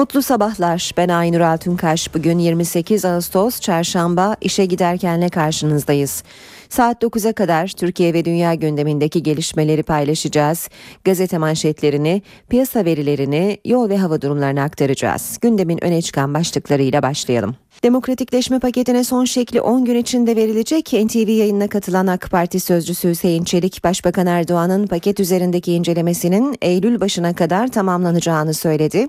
Mutlu sabahlar. Ben Aynur Altunkaş. Bugün 28 Ağustos Çarşamba işe giderkenle karşınızdayız. Saat 9'a kadar Türkiye ve dünya gündemindeki gelişmeleri paylaşacağız. Gazete manşetlerini, piyasa verilerini, yol ve hava durumlarını aktaracağız. Gündemin öne çıkan başlıklarıyla başlayalım. Demokratikleşme paketine son şekli 10 gün içinde verilecek. NTV yayınına katılan AK Parti sözcüsü Hüseyin Çelik, Başbakan Erdoğan'ın paket üzerindeki incelemesinin Eylül başına kadar tamamlanacağını söyledi.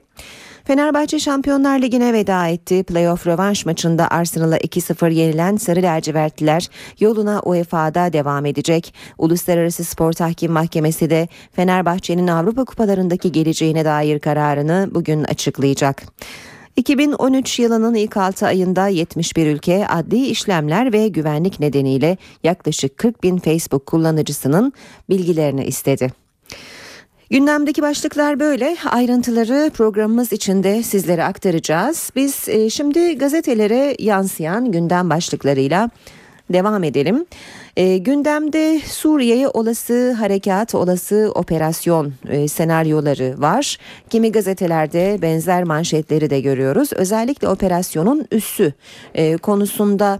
Fenerbahçe Şampiyonlar Ligi'ne veda etti. Playoff rövanş maçında Arsenal'a 2-0 yenilen Sarı Lacivertliler yoluna UEFA'da devam edecek. Uluslararası Spor Tahkim Mahkemesi de Fenerbahçe'nin Avrupa Kupalarındaki geleceğine dair kararını bugün açıklayacak. 2013 yılının ilk 6 ayında 71 ülke adli işlemler ve güvenlik nedeniyle yaklaşık 40 bin Facebook kullanıcısının bilgilerini istedi. Gündemdeki başlıklar böyle. Ayrıntıları programımız içinde sizlere aktaracağız. Biz e, şimdi gazetelere yansıyan gündem başlıklarıyla devam edelim. E, gündemde Suriye'ye olası harekat, olası operasyon e, senaryoları var. Kimi gazetelerde benzer manşetleri de görüyoruz. Özellikle operasyonun üssü e, konusunda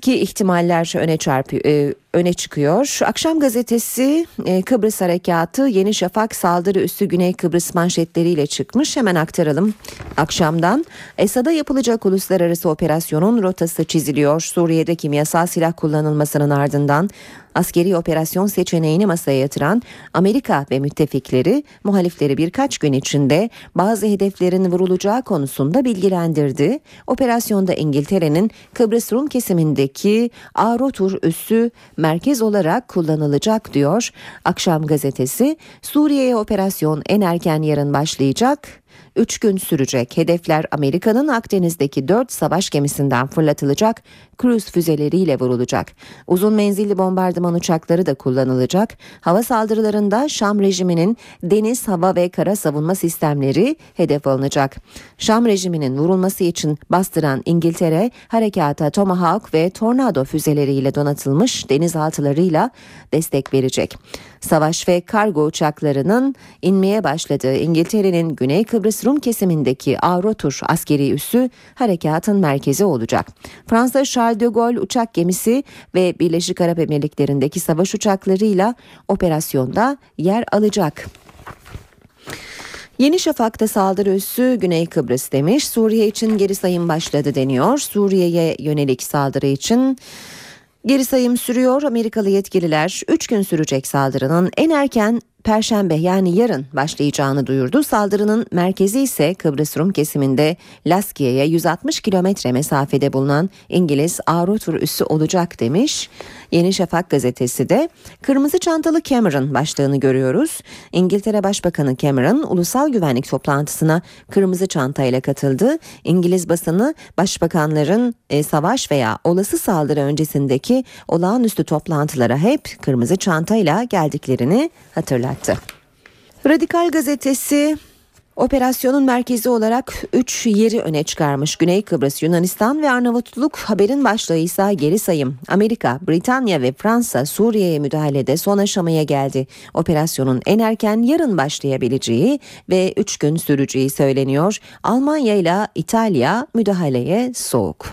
ki ihtimaller öne çarpıyor, e, öne çıkıyor. Akşam gazetesi e, Kıbrıs Harekatı Yeni Şafak saldırı üssü Güney Kıbrıs manşetleriyle çıkmış. Hemen aktaralım akşamdan. Esad'a yapılacak uluslararası operasyonun rotası çiziliyor. Suriye'de kimyasal silah kullanılmasının ardından askeri operasyon seçeneğini masaya yatıran Amerika ve müttefikleri muhalifleri birkaç gün içinde bazı hedeflerin vurulacağı konusunda bilgilendirdi. Operasyonda İngiltere'nin Kıbrıs Rum kesimindeki Arotur üssü merkez olarak kullanılacak diyor. Akşam gazetesi Suriye'ye operasyon en erken yarın başlayacak 3 gün sürecek. Hedefler Amerika'nın Akdeniz'deki 4 savaş gemisinden fırlatılacak kruz füzeleriyle vurulacak. Uzun menzilli bombardıman uçakları da kullanılacak. Hava saldırılarında Şam rejiminin deniz, hava ve kara savunma sistemleri hedef alınacak. Şam rejiminin vurulması için bastıran İngiltere harekata Tomahawk ve Tornado füzeleriyle donatılmış denizaltılarıyla destek verecek. Savaş ve kargo uçaklarının inmeye başladığı İngiltere'nin Güney Kıbrıs Rum kesimindeki Avrotur askeri üssü harekatın merkezi olacak. Fransa Charles de Gaulle uçak gemisi ve Birleşik Arap Emirlikleri'ndeki savaş uçaklarıyla operasyonda yer alacak. Yeni Şafak'ta saldırı üssü Güney Kıbrıs demiş. Suriye için geri sayım başladı deniyor. Suriye'ye yönelik saldırı için Geri sayım sürüyor. Amerikalı yetkililer 3 gün sürecek saldırının en erken Perşembe yani yarın başlayacağını duyurdu. Saldırının merkezi ise Kıbrıs Rum kesiminde Laskiye'ye 160 kilometre mesafede bulunan İngiliz Arotur üssü olacak demiş. Yeni Şafak gazetesi de Kırmızı Çantalı Cameron başlığını görüyoruz. İngiltere Başbakanı Cameron ulusal güvenlik toplantısına kırmızı çantayla katıldı. İngiliz basını başbakanların e, savaş veya olası saldırı öncesindeki olağanüstü toplantılara hep kırmızı çantayla geldiklerini hatırlattı. Radikal gazetesi Operasyonun merkezi olarak 3 yeri öne çıkarmış Güney Kıbrıs, Yunanistan ve Arnavutluk haberin başlığı ise geri sayım. Amerika, Britanya ve Fransa Suriye'ye müdahalede son aşamaya geldi. Operasyonun en erken yarın başlayabileceği ve 3 gün süreceği söyleniyor. Almanya ile İtalya müdahaleye soğuk.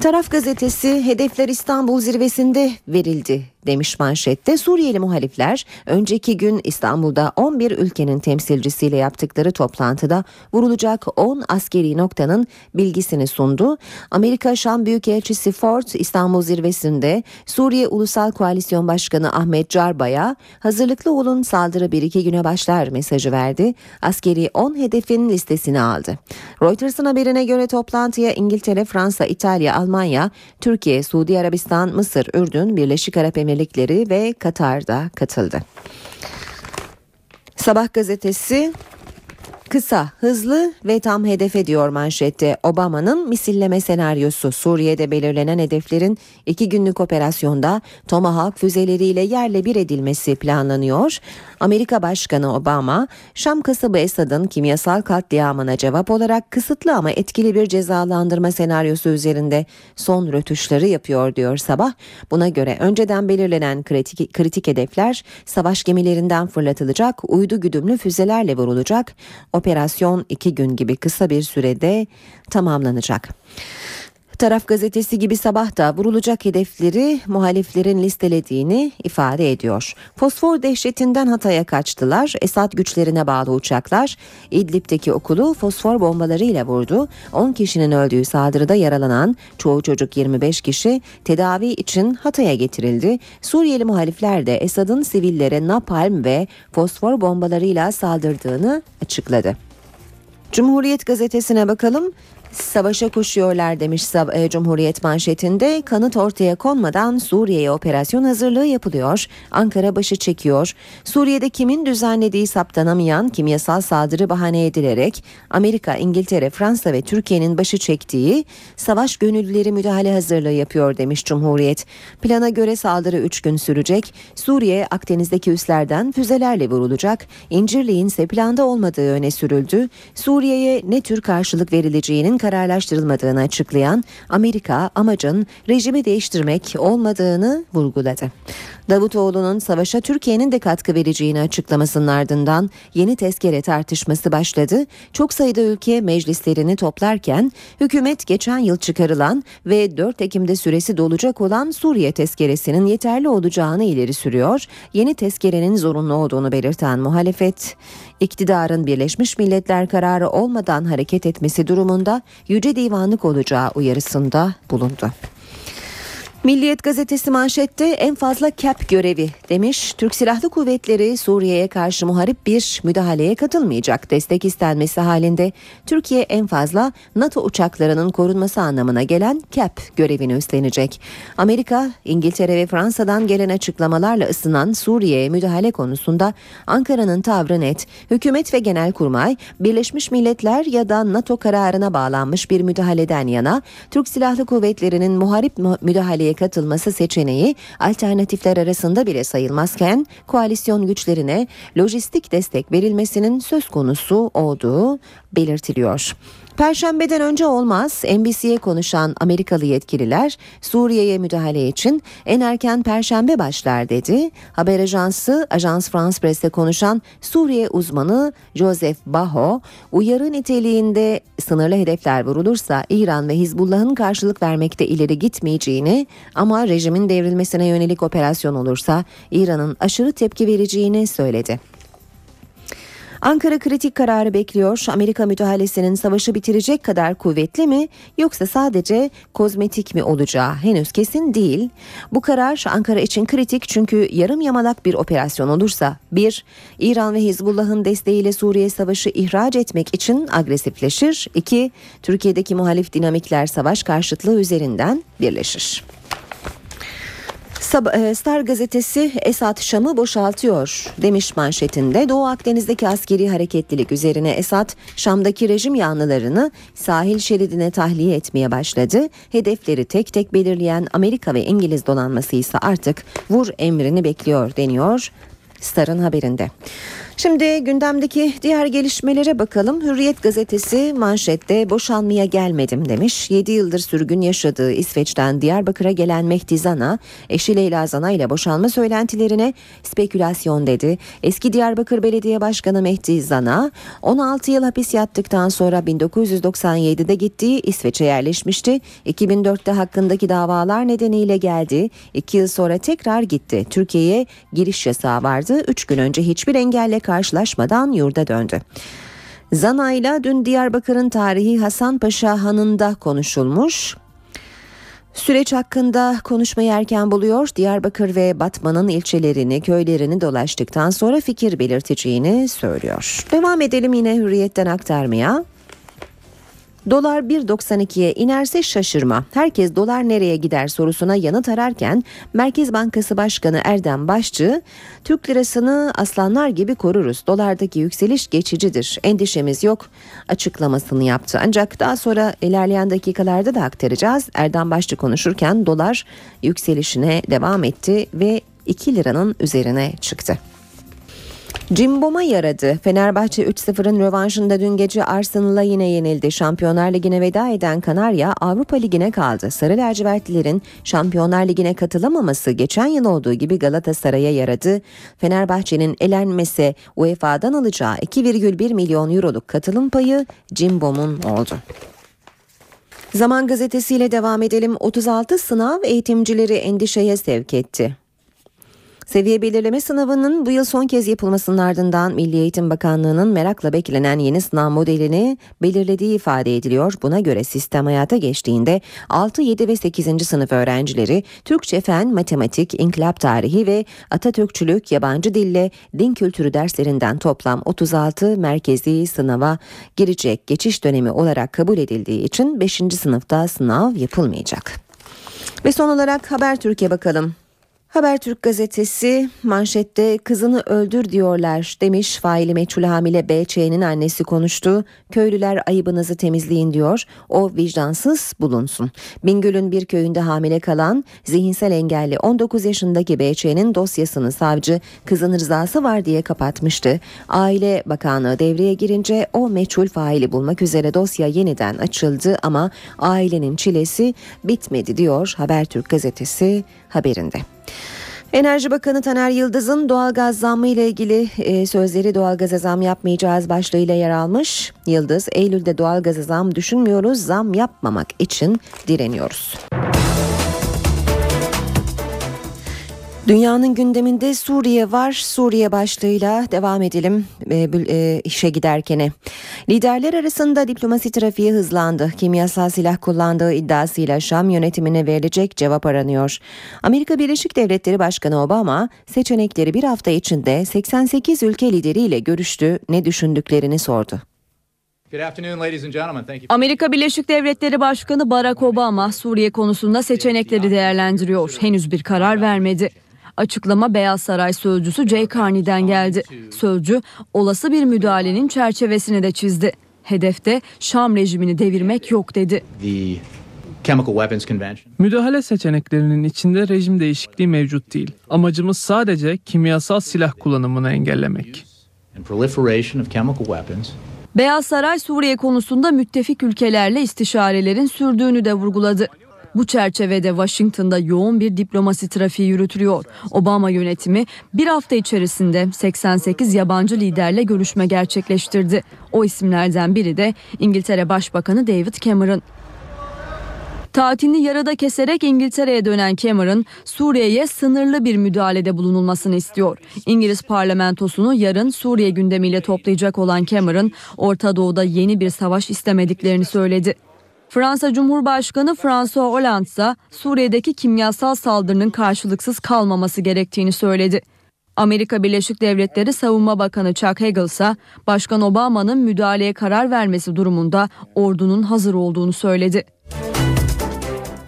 Taraf gazetesi hedefler İstanbul zirvesinde verildi demiş manşette. Suriyeli muhalifler önceki gün İstanbul'da 11 ülkenin temsilcisiyle yaptıkları toplantıda vurulacak 10 askeri noktanın bilgisini sundu. Amerika Şam Büyükelçisi Ford İstanbul zirvesinde Suriye Ulusal Koalisyon Başkanı Ahmet Carba'ya hazırlıklı olun saldırı 1-2 güne başlar mesajı verdi. Askeri 10 hedefin listesini aldı. Reuters'ın haberine göre toplantıya İngiltere, Fransa, İtalya, Almanya, Türkiye, Suudi Arabistan, Mısır, Ürdün, Birleşik Arap Emirlikleri Emirlikleri ve Katar'da katıldı. Sabah gazetesi Kısa, hızlı ve tam hedefe diyor manşette. Obama'nın misilleme senaryosu Suriye'de belirlenen hedeflerin iki günlük operasyonda Tomahawk füzeleriyle yerle bir edilmesi planlanıyor. Amerika Başkanı Obama, Şam kasabı Esad'ın kimyasal katliamına cevap olarak kısıtlı ama etkili bir cezalandırma senaryosu üzerinde son rötuşları yapıyor diyor sabah. Buna göre önceden belirlenen kritik, kritik hedefler savaş gemilerinden fırlatılacak, uydu güdümlü füzelerle vurulacak. Operasyon iki gün gibi kısa bir sürede tamamlanacak. Taraf gazetesi gibi sabah da vurulacak hedefleri muhaliflerin listelediğini ifade ediyor. Fosfor dehşetinden Hatay'a kaçtılar. Esad güçlerine bağlı uçaklar İdlib'deki okulu fosfor bombalarıyla vurdu. 10 kişinin öldüğü saldırıda yaralanan çoğu çocuk 25 kişi tedavi için Hatay'a getirildi. Suriyeli muhalifler de Esad'ın sivillere napalm ve fosfor bombalarıyla saldırdığını açıkladı. Cumhuriyet gazetesine bakalım. Savaşa koşuyorlar demiş e, Cumhuriyet manşetinde. Kanıt ortaya konmadan Suriye'ye operasyon hazırlığı yapılıyor. Ankara başı çekiyor. Suriye'de kimin düzenlediği saptanamayan kimyasal saldırı bahane edilerek Amerika, İngiltere, Fransa ve Türkiye'nin başı çektiği savaş gönüllüleri müdahale hazırlığı yapıyor demiş Cumhuriyet. Plana göre saldırı 3 gün sürecek. Suriye Akdeniz'deki üslerden füzelerle vurulacak. İncirliğin ise planda olmadığı öne sürüldü. Suriye'ye ne tür karşılık verileceğinin kararlaştırılmadığını açıklayan Amerika amacın rejimi değiştirmek olmadığını vurguladı. Davutoğlu'nun savaşa Türkiye'nin de katkı vereceğini açıklamasının ardından yeni tezkere tartışması başladı. Çok sayıda ülke meclislerini toplarken hükümet geçen yıl çıkarılan ve 4 Ekim'de süresi dolacak olan Suriye tezkeresinin yeterli olacağını ileri sürüyor. Yeni tezkerenin zorunlu olduğunu belirten muhalefet iktidarın Birleşmiş Milletler kararı olmadan hareket etmesi durumunda Yüce Divanlık olacağı uyarısında bulundu. Milliyet gazetesi manşette en fazla CAP görevi demiş. Türk Silahlı Kuvvetleri Suriye'ye karşı muharip bir müdahaleye katılmayacak. Destek istenmesi halinde Türkiye en fazla NATO uçaklarının korunması anlamına gelen CAP görevini üstlenecek. Amerika, İngiltere ve Fransa'dan gelen açıklamalarla ısınan Suriye'ye müdahale konusunda Ankara'nın tavrı net. Hükümet ve Genelkurmay Birleşmiş Milletler ya da NATO kararına bağlanmış bir müdahaleden yana Türk Silahlı Kuvvetleri'nin muharip müdahaleye müdahaleye katılması seçeneği alternatifler arasında bile sayılmazken koalisyon güçlerine lojistik destek verilmesinin söz konusu olduğu belirtiliyor. Perşembeden önce olmaz NBC'ye konuşan Amerikalı yetkililer Suriye'ye müdahale için en erken perşembe başlar dedi. Haber ajansı Ajans France Press'te konuşan Suriye uzmanı Joseph Baho uyarı niteliğinde sınırlı hedefler vurulursa İran ve Hizbullah'ın karşılık vermekte ileri gitmeyeceğini ama rejimin devrilmesine yönelik operasyon olursa İran'ın aşırı tepki vereceğini söyledi. Ankara kritik kararı bekliyor. Amerika müdahalesinin savaşı bitirecek kadar kuvvetli mi yoksa sadece kozmetik mi olacağı henüz kesin değil. Bu karar Ankara için kritik çünkü yarım yamalak bir operasyon olursa bir İran ve Hizbullah'ın desteğiyle Suriye savaşı ihraç etmek için agresifleşir. İki Türkiye'deki muhalif dinamikler savaş karşıtlığı üzerinden birleşir. E, Star gazetesi Esad Şam'ı boşaltıyor demiş manşetinde. Doğu Akdeniz'deki askeri hareketlilik üzerine Esad Şam'daki rejim yanlılarını sahil şeridine tahliye etmeye başladı. Hedefleri tek tek belirleyen Amerika ve İngiliz donanması ise artık vur emrini bekliyor deniyor Star'ın haberinde. Şimdi gündemdeki diğer gelişmelere bakalım. Hürriyet gazetesi manşette boşanmaya gelmedim demiş. 7 yıldır sürgün yaşadığı İsveç'ten Diyarbakır'a gelen Mehdi Zana, eşi Leyla Zana ile boşanma söylentilerine spekülasyon dedi. Eski Diyarbakır Belediye Başkanı Mehdi Zana, 16 yıl hapis yattıktan sonra 1997'de gittiği İsveç'e yerleşmişti. 2004'te hakkındaki davalar nedeniyle geldi. 2 yıl sonra tekrar gitti. Türkiye'ye giriş yasağı vardı. 3 gün önce hiçbir engelle karşılaşmadan yurda döndü. Zana ile dün Diyarbakır'ın tarihi Hasanpaşa Hanı'nda konuşulmuş. Süreç hakkında konuşmayı erken buluyor. Diyarbakır ve Batman'ın ilçelerini, köylerini dolaştıktan sonra fikir belirteceğini söylüyor. Devam edelim yine hürriyetten aktarmaya. Dolar 1.92'ye inerse şaşırma. Herkes dolar nereye gider sorusuna yanıt ararken Merkez Bankası Başkanı Erdem Başçı, Türk lirasını aslanlar gibi koruruz. Dolardaki yükseliş geçicidir. Endişemiz yok açıklamasını yaptı. Ancak daha sonra ilerleyen dakikalarda da aktaracağız. Erdem Başçı konuşurken dolar yükselişine devam etti ve 2 liranın üzerine çıktı. Cimbom'a yaradı. Fenerbahçe 3-0'ın rövanşında dün gece Arsenal'a yine yenildi. Şampiyonlar Ligi'ne veda eden Kanarya Avrupa Ligi'ne kaldı. Sarı lacivertlilerin Şampiyonlar Ligi'ne katılamaması geçen yıl olduğu gibi Galatasaray'a yaradı. Fenerbahçe'nin elenmesi UEFA'dan alacağı 2,1 milyon euroluk katılım payı Cimbom'un oldu. Zaman gazetesiyle devam edelim. 36 sınav eğitimcileri endişeye sevk etti. Seviye belirleme sınavının bu yıl son kez yapılmasının ardından Milli Eğitim Bakanlığı'nın merakla beklenen yeni sınav modelini belirlediği ifade ediliyor. Buna göre sistem hayata geçtiğinde 6, 7 ve 8. sınıf öğrencileri Türkçe fen, matematik, inkılap tarihi ve Atatürkçülük, yabancı dille din kültürü derslerinden toplam 36 merkezi sınava girecek geçiş dönemi olarak kabul edildiği için 5. sınıfta sınav yapılmayacak. Ve son olarak Haber Türkiye bakalım. Habertürk gazetesi manşette kızını öldür diyorlar demiş faili meçhul hamile BÇ'nin annesi konuştu. Köylüler ayıbınızı temizleyin diyor. O vicdansız bulunsun. Bingöl'ün bir köyünde hamile kalan zihinsel engelli 19 yaşındaki BÇ'nin dosyasını savcı kızın rızası var diye kapatmıştı. Aile Bakanlığı devreye girince o meçhul faili bulmak üzere dosya yeniden açıldı ama ailenin çilesi bitmedi diyor Habertürk gazetesi haberinde. Enerji Bakanı Taner Yıldız'ın doğalgaz zammı ile ilgili e, sözleri doğalgaza zam yapmayacağız başlığıyla yer almış. Yıldız, Eylül'de doğalgaza zam düşünmüyoruz, zam yapmamak için direniyoruz. Dünyanın gündeminde Suriye var. Suriye başlığıyla devam edelim e, e, işe giderkene. Liderler arasında diplomasi trafiği hızlandı. Kimyasal silah kullandığı iddiasıyla Şam yönetimine verilecek cevap aranıyor. Amerika Birleşik Devletleri Başkanı Obama seçenekleri bir hafta içinde 88 ülke lideriyle görüştü. Ne düşündüklerini sordu. Amerika Birleşik Devletleri Başkanı Barack Obama Suriye konusunda seçenekleri değerlendiriyor. Henüz bir karar vermedi. Açıklama Beyaz Saray sözcüsü Jay Carney'den geldi. Sözcü olası bir müdahalenin çerçevesini de çizdi. Hedefte Şam rejimini devirmek yok dedi. Müdahale seçeneklerinin içinde rejim değişikliği mevcut değil. Amacımız sadece kimyasal silah kullanımını engellemek. Beyaz Saray Suriye konusunda müttefik ülkelerle istişarelerin sürdüğünü de vurguladı. Bu çerçevede Washington'da yoğun bir diplomasi trafiği yürütülüyor. Obama yönetimi bir hafta içerisinde 88 yabancı liderle görüşme gerçekleştirdi. O isimlerden biri de İngiltere Başbakanı David Cameron. Tatilini yarıda keserek İngiltere'ye dönen Cameron, Suriye'ye sınırlı bir müdahalede bulunulmasını istiyor. İngiliz parlamentosunu yarın Suriye gündemiyle toplayacak olan Cameron, Orta Doğu'da yeni bir savaş istemediklerini söyledi. Fransa Cumhurbaşkanı François Hollande ise Suriye'deki kimyasal saldırının karşılıksız kalmaması gerektiğini söyledi. Amerika Birleşik Devletleri Savunma Bakanı Chuck Hagel ise Başkan Obama'nın müdahaleye karar vermesi durumunda ordunun hazır olduğunu söyledi.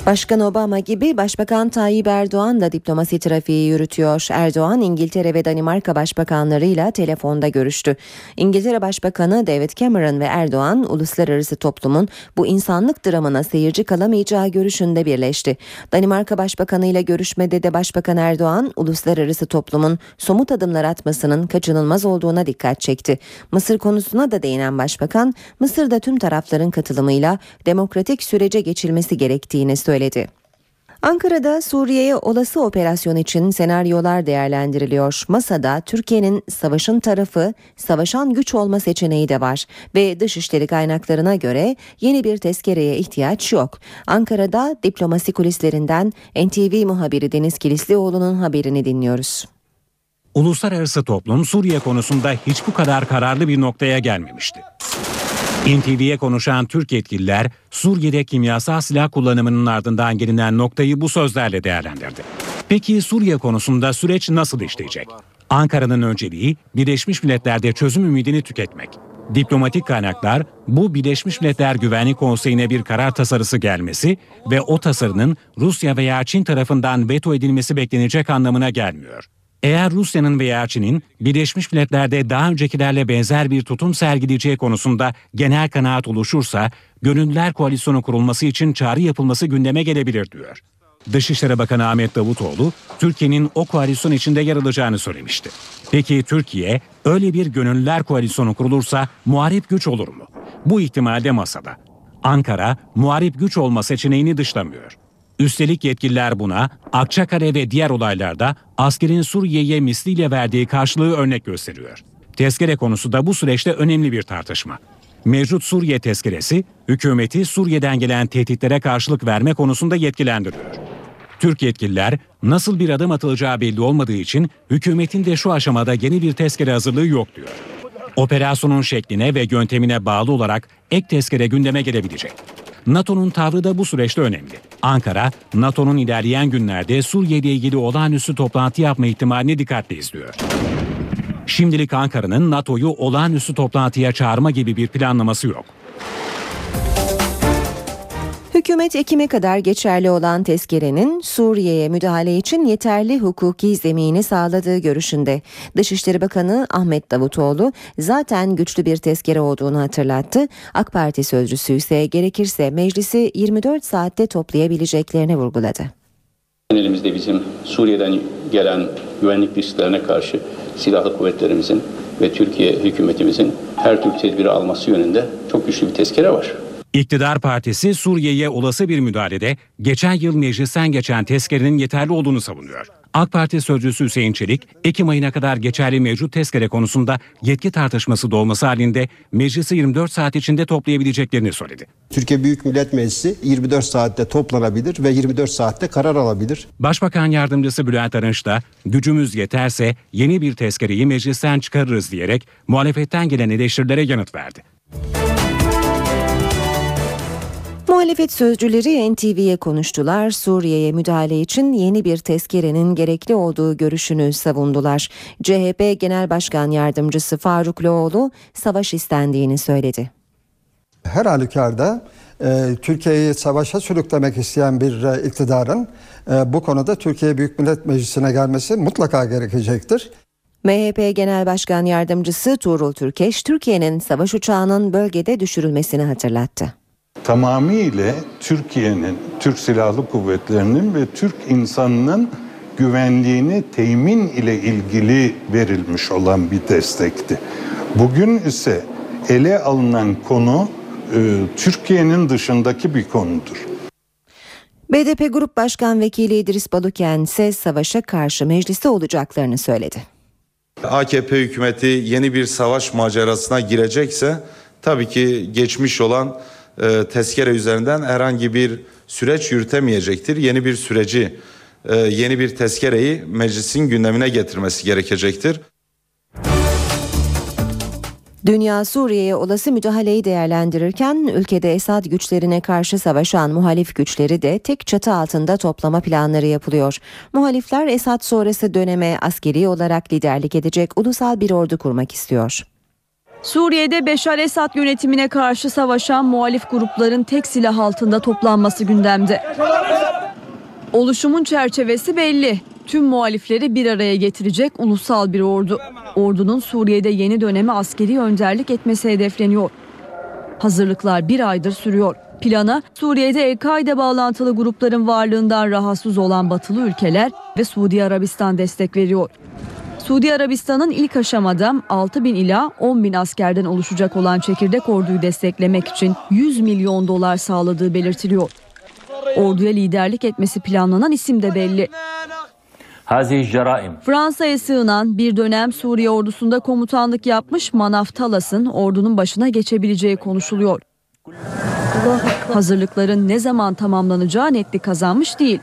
Başkan Obama gibi Başbakan Tayyip Erdoğan da diplomasi trafiği yürütüyor. Erdoğan İngiltere ve Danimarka başbakanlarıyla telefonda görüştü. İngiltere Başbakanı David Cameron ve Erdoğan uluslararası toplumun bu insanlık dramına seyirci kalamayacağı görüşünde birleşti. Danimarka Başbakanı ile görüşmede de Başbakan Erdoğan uluslararası toplumun somut adımlar atmasının kaçınılmaz olduğuna dikkat çekti. Mısır konusuna da değinen Başbakan, Mısır'da tüm tarafların katılımıyla demokratik sürece geçilmesi gerektiğini söyledi söyledi. Ankara'da Suriye'ye olası operasyon için senaryolar değerlendiriliyor. Masada Türkiye'nin savaşın tarafı, savaşan güç olma seçeneği de var ve dışişleri kaynaklarına göre yeni bir tezkereye ihtiyaç yok. Ankara'da diplomasi kulislerinden NTV muhabiri Deniz Kilislioğlu'nun haberini dinliyoruz. Uluslararası toplum Suriye konusunda hiç bu kadar kararlı bir noktaya gelmemişti. NTV'ye konuşan Türk yetkililer Suriye'de kimyasal silah kullanımının ardından gelinen noktayı bu sözlerle değerlendirdi. Peki Suriye konusunda süreç nasıl işleyecek? Ankara'nın önceliği Birleşmiş Milletler'de çözüm ümidini tüketmek. Diplomatik kaynaklar bu Birleşmiş Milletler Güvenlik Konseyi'ne bir karar tasarısı gelmesi ve o tasarının Rusya veya Çin tarafından veto edilmesi beklenecek anlamına gelmiyor. Eğer Rusya'nın veya Çin'in Birleşmiş Milletler'de daha öncekilerle benzer bir tutum sergileyeceği konusunda genel kanaat oluşursa, Gönüllüler Koalisyonu kurulması için çağrı yapılması gündeme gelebilir diyor. Dışişleri Bakanı Ahmet Davutoğlu, Türkiye'nin o koalisyon içinde yer alacağını söylemişti. Peki Türkiye öyle bir gönüllüler koalisyonu kurulursa muharip güç olur mu? Bu ihtimalde masada. Ankara muharip güç olma seçeneğini dışlamıyor. Üstelik yetkililer buna Akçakale ve diğer olaylarda askerin Suriye'ye misliyle verdiği karşılığı örnek gösteriyor. Tezkere konusu da bu süreçte önemli bir tartışma. Mevcut Suriye tezkeresi, hükümeti Suriye'den gelen tehditlere karşılık verme konusunda yetkilendiriyor. Türk yetkililer nasıl bir adım atılacağı belli olmadığı için hükümetin de şu aşamada yeni bir tezkere hazırlığı yok diyor. Operasyonun şekline ve yöntemine bağlı olarak ek tezkere gündeme gelebilecek. NATO'nun tavrı da bu süreçte önemli. Ankara, NATO'nun ilerleyen günlerde Suriye ile ilgili olağanüstü toplantı yapma ihtimalini dikkatle izliyor. Şimdilik Ankara'nın NATO'yu olağanüstü toplantıya çağırma gibi bir planlaması yok. Hükümet Ekim'e kadar geçerli olan tezkerenin Suriye'ye müdahale için yeterli hukuki zemini sağladığı görüşünde. Dışişleri Bakanı Ahmet Davutoğlu zaten güçlü bir tezkere olduğunu hatırlattı. AK Parti sözcüsü ise gerekirse meclisi 24 saatte toplayabileceklerini vurguladı. Elimizde bizim Suriye'den gelen güvenlik risklerine karşı silahlı kuvvetlerimizin ve Türkiye hükümetimizin her türlü tedbiri alması yönünde çok güçlü bir tezkere var. İktidar Partisi Suriye'ye olası bir müdahalede geçen yıl meclisten geçen tezkerenin yeterli olduğunu savunuyor. AK Parti sözcüsü Hüseyin Çelik, Ekim ayına kadar geçerli mevcut tezkere konusunda yetki tartışması doğması halinde meclisi 24 saat içinde toplayabileceklerini söyledi. Türkiye Büyük Millet Meclisi 24 saatte toplanabilir ve 24 saatte karar alabilir. Başbakan Yardımcısı Bülent Arınç da gücümüz yeterse yeni bir tezkereyi meclisten çıkarırız diyerek muhalefetten gelen eleştirilere yanıt verdi. Muhalefet sözcüleri NTV'ye konuştular. Suriye'ye müdahale için yeni bir tezkerenin gerekli olduğu görüşünü savundular. CHP Genel Başkan Yardımcısı Faruk Loğlu savaş istendiğini söyledi. Her halükarda e, Türkiye'yi savaşa sürüklemek isteyen bir e, iktidarın e, bu konuda Türkiye Büyük Millet Meclisi'ne gelmesi mutlaka gerekecektir. MHP Genel Başkan Yardımcısı Tuğrul Türkeş, Türkiye'nin savaş uçağının bölgede düşürülmesini hatırlattı tamamıyla Türkiye'nin, Türk Silahlı Kuvvetleri'nin ve Türk insanının güvenliğini temin ile ilgili verilmiş olan bir destekti. Bugün ise ele alınan konu e, Türkiye'nin dışındaki bir konudur. BDP Grup Başkan Vekili İdris Baluken ise savaşa karşı mecliste olacaklarını söyledi. AKP hükümeti yeni bir savaş macerasına girecekse tabii ki geçmiş olan e, tezkere üzerinden herhangi bir süreç yürütemeyecektir. Yeni bir süreci, e, yeni bir tezkereyi meclisin gündemine getirmesi gerekecektir. Dünya Suriye'ye olası müdahaleyi değerlendirirken ülkede Esad güçlerine karşı savaşan muhalif güçleri de tek çatı altında toplama planları yapılıyor. Muhalifler Esad sonrası döneme askeri olarak liderlik edecek ulusal bir ordu kurmak istiyor. Suriye'de Beşar Esad yönetimine karşı savaşan muhalif grupların tek silah altında toplanması gündemde. Oluşumun çerçevesi belli. Tüm muhalifleri bir araya getirecek ulusal bir ordu. Ordunun Suriye'de yeni döneme askeri önderlik etmesi hedefleniyor. Hazırlıklar bir aydır sürüyor. Plana Suriye'de El-Kaide bağlantılı grupların varlığından rahatsız olan batılı ülkeler ve Suudi Arabistan destek veriyor. Suudi Arabistan'ın ilk aşamada 6 bin ila 10 bin askerden oluşacak olan çekirdek orduyu desteklemek için 100 milyon dolar sağladığı belirtiliyor. Orduya liderlik etmesi planlanan isim de belli. Fransa'ya sığınan bir dönem Suriye ordusunda komutanlık yapmış Manaf Talas'ın ordunun başına geçebileceği konuşuluyor. Hazırlıkların ne zaman tamamlanacağı netlik kazanmış değil.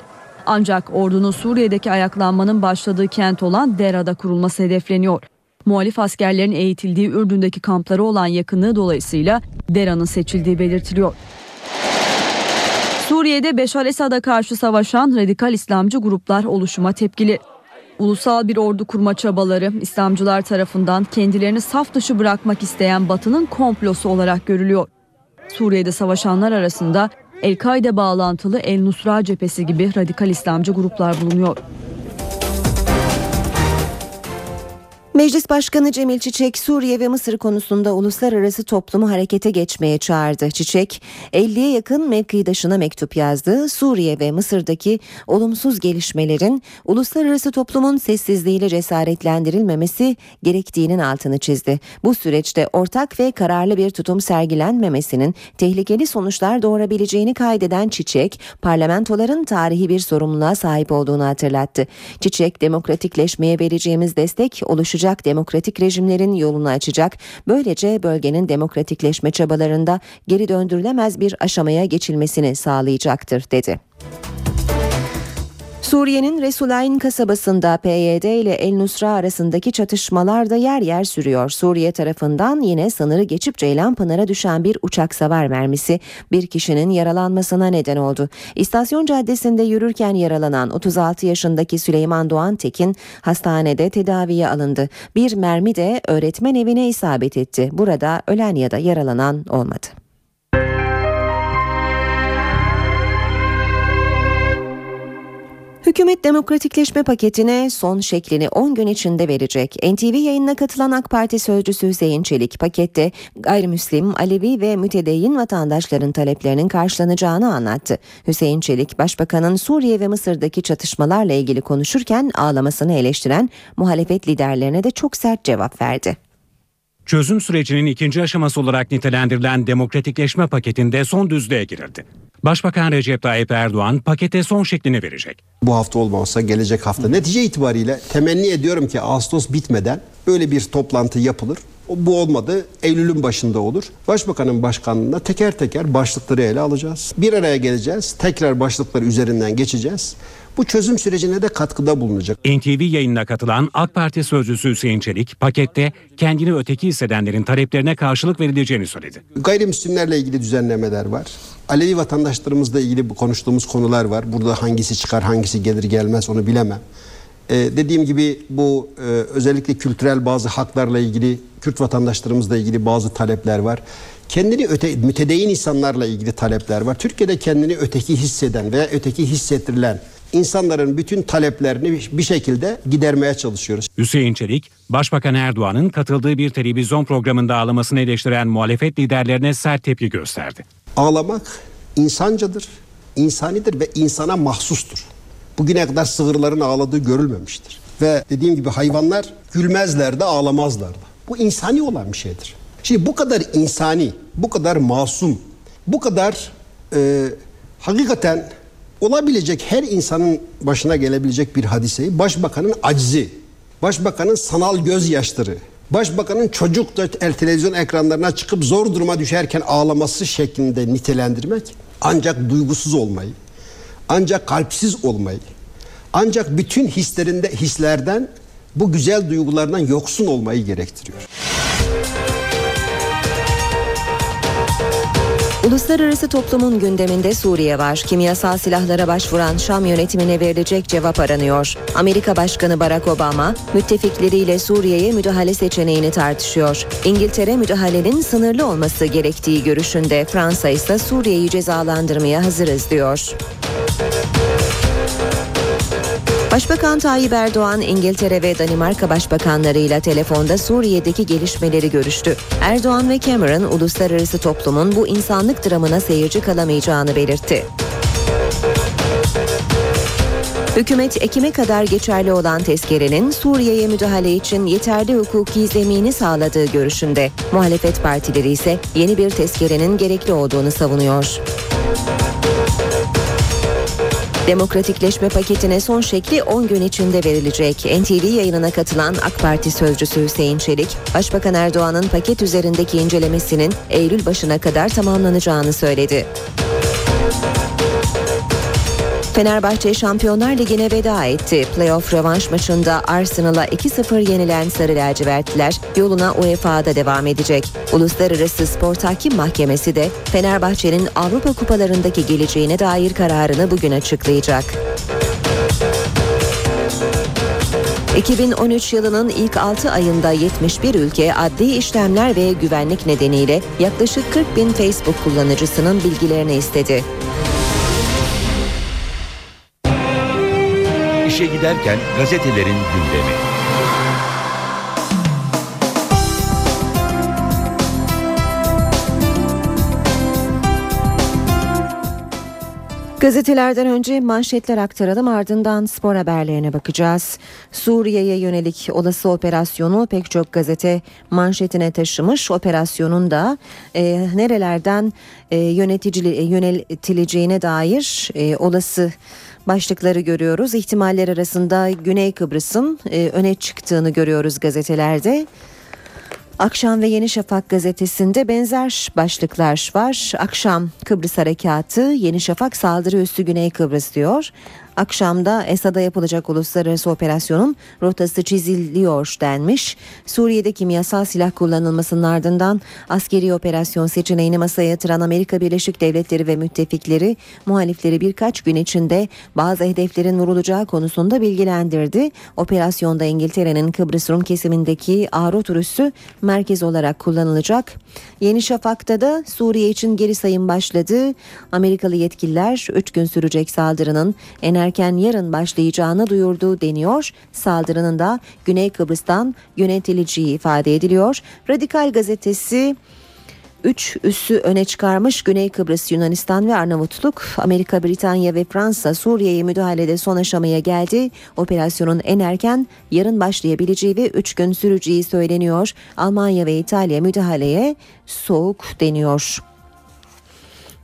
Ancak ordunun Suriye'deki ayaklanmanın başladığı kent olan Dera'da kurulması hedefleniyor. Muhalif askerlerin eğitildiği Ürdün'deki kampları olan yakınlığı dolayısıyla Dera'nın seçildiği belirtiliyor. Suriye'de Beşar Esad'a karşı savaşan radikal İslamcı gruplar oluşuma tepkili. Ulusal bir ordu kurma çabaları İslamcılar tarafından kendilerini saf dışı bırakmak isteyen Batı'nın komplosu olarak görülüyor. Suriye'de savaşanlar arasında El-Kaide bağlantılı El Nusra cephesi gibi radikal İslamcı gruplar bulunuyor. Meclis Başkanı Cemil Çiçek Suriye ve Mısır konusunda uluslararası toplumu harekete geçmeye çağırdı. Çiçek 50'ye yakın mevkidaşına mektup yazdı. Suriye ve Mısır'daki olumsuz gelişmelerin uluslararası toplumun sessizliğiyle cesaretlendirilmemesi gerektiğinin altını çizdi. Bu süreçte ortak ve kararlı bir tutum sergilenmemesinin tehlikeli sonuçlar doğurabileceğini kaydeden Çiçek, parlamentoların tarihi bir sorumluluğa sahip olduğunu hatırlattı. Çiçek, demokratikleşmeye vereceğimiz destek oluşacak demokratik rejimlerin yolunu açacak. Böylece bölgenin demokratikleşme çabalarında geri döndürülemez bir aşamaya geçilmesini sağlayacaktır dedi. Suriye'nin Resulayn kasabasında PYD ile El Nusra arasındaki çatışmalar da yer yer sürüyor. Suriye tarafından yine sınırı geçip Ceylanpınar'a düşen bir uçak savar mermisi bir kişinin yaralanmasına neden oldu. İstasyon caddesinde yürürken yaralanan 36 yaşındaki Süleyman Doğan Tekin hastanede tedaviye alındı. Bir mermi de öğretmen evine isabet etti. Burada ölen ya da yaralanan olmadı. Hükümet demokratikleşme paketine son şeklini 10 gün içinde verecek. NTV yayınına katılan AK Parti sözcüsü Hüseyin Çelik pakette gayrimüslim, Alevi ve mütedeyyin vatandaşların taleplerinin karşılanacağını anlattı. Hüseyin Çelik, Başbakanın Suriye ve Mısır'daki çatışmalarla ilgili konuşurken ağlamasını eleştiren muhalefet liderlerine de çok sert cevap verdi. Çözüm sürecinin ikinci aşaması olarak nitelendirilen demokratikleşme paketinde son düzlüğe girildi. Başbakan Recep Tayyip Erdoğan pakete son şeklini verecek. Bu hafta olmazsa gelecek hafta. Netice itibariyle temenni ediyorum ki Ağustos bitmeden böyle bir toplantı yapılır. Bu olmadı Eylül'ün başında olur. Başbakanın başkanlığında teker teker başlıkları ele alacağız. Bir araya geleceğiz. Tekrar başlıkları üzerinden geçeceğiz. Bu çözüm sürecine de katkıda bulunacak. NTV yayınına katılan AK Parti sözcüsü Hüseyin Çelik pakette kendini öteki hissedenlerin taleplerine karşılık verileceğini söyledi. Gayrimüslimlerle ilgili düzenlemeler var. Alevi vatandaşlarımızla ilgili konuştuğumuz konular var. Burada hangisi çıkar hangisi gelir gelmez onu bilemem. Ee, dediğim gibi bu e, özellikle kültürel bazı haklarla ilgili Kürt vatandaşlarımızla ilgili bazı talepler var. Kendini öte, mütedeyyin insanlarla ilgili talepler var. Türkiye'de kendini öteki hisseden veya öteki hissettirilen insanların bütün taleplerini bir şekilde gidermeye çalışıyoruz. Hüseyin Çelik, Başbakan Erdoğan'ın katıldığı bir televizyon programında ağlamasını eleştiren muhalefet liderlerine sert tepki gösterdi. Ağlamak insancadır, insanidir ve insana mahsustur. Bugüne kadar sığırların ağladığı görülmemiştir. Ve dediğim gibi hayvanlar gülmezler de ağlamazlar da. Bu insani olan bir şeydir. Şimdi bu kadar insani, bu kadar masum, bu kadar e, hakikaten olabilecek her insanın başına gelebilecek bir hadiseyi başbakanın acizi, başbakanın sanal gözyaşları, başbakanın çocuk da televizyon ekranlarına çıkıp zor duruma düşerken ağlaması şeklinde nitelendirmek ancak duygusuz olmayı, ancak kalpsiz olmayı, ancak bütün hislerinde hislerden bu güzel duygulardan yoksun olmayı gerektiriyor. Uluslararası toplumun gündeminde Suriye var. Kimyasal silahlara başvuran Şam yönetimine verilecek cevap aranıyor. Amerika Başkanı Barack Obama müttefikleriyle Suriye'ye müdahale seçeneğini tartışıyor. İngiltere müdahalenin sınırlı olması gerektiği görüşünde. Fransa ise Suriye'yi cezalandırmaya hazırız diyor. Başbakan Tayyip Erdoğan İngiltere ve Danimarka başbakanlarıyla telefonda Suriye'deki gelişmeleri görüştü. Erdoğan ve Cameron uluslararası toplumun bu insanlık dramına seyirci kalamayacağını belirtti. Hükümet Ekim'e kadar geçerli olan tezkerenin Suriye'ye müdahale için yeterli hukuki zemini sağladığı görüşünde. Muhalefet partileri ise yeni bir tezkerenin gerekli olduğunu savunuyor. Demokratikleşme paketine son şekli 10 gün içinde verilecek. NTV yayınına katılan AK Parti sözcüsü Hüseyin Çelik, Başbakan Erdoğan'ın paket üzerindeki incelemesinin Eylül başına kadar tamamlanacağını söyledi. Fenerbahçe Şampiyonlar Ligi'ne veda etti. Playoff rövanş maçında Arsenal'a 2-0 yenilen Sarı Lacivertliler yoluna UEFA'da devam edecek. Uluslararası Spor Tahkim Mahkemesi de Fenerbahçe'nin Avrupa Kupalarındaki geleceğine dair kararını bugün açıklayacak. 2013 yılının ilk 6 ayında 71 ülke adli işlemler ve güvenlik nedeniyle yaklaşık 40 bin Facebook kullanıcısının bilgilerini istedi. İşe giderken gazetelerin gündemi. Gazetelerden önce manşetler aktaralım ardından spor haberlerine bakacağız. Suriye'ye yönelik olası operasyonu pek çok gazete manşetine taşımış. Operasyonun da e, nerelerden e, yöneticili, yönetileceğine dair e, olası başlıkları görüyoruz. İhtimaller arasında Güney Kıbrıs'ın e, öne çıktığını görüyoruz gazetelerde. Akşam ve Yeni Şafak gazetesinde benzer başlıklar var. Akşam Kıbrıs Harekatı, Yeni Şafak saldırı üstü Güney Kıbrıs diyor. Akşamda Esad'a yapılacak uluslararası operasyonun rotası çiziliyor denmiş. Suriye'de kimyasal silah kullanılmasının ardından askeri operasyon seçeneğini masaya yatıran Amerika Birleşik Devletleri ve müttefikleri muhalifleri birkaç gün içinde bazı hedeflerin vurulacağı konusunda bilgilendirdi. Operasyonda İngiltere'nin Kıbrıs Rum kesimindeki Arut üssü merkez olarak kullanılacak. Yeni Şafak'ta da Suriye için geri sayım başladı. Amerikalı yetkililer 3 gün sürecek saldırının enerji erken yarın başlayacağını duyurdu deniyor. Saldırının da Güney Kıbrıs'tan yönetileceği ifade ediliyor. Radikal gazetesi 3 üssü öne çıkarmış Güney Kıbrıs, Yunanistan ve Arnavutluk, Amerika, Britanya ve Fransa Suriye'ye müdahalede son aşamaya geldi. Operasyonun en erken yarın başlayabileceği ve 3 gün süreceği söyleniyor. Almanya ve İtalya müdahaleye soğuk deniyor.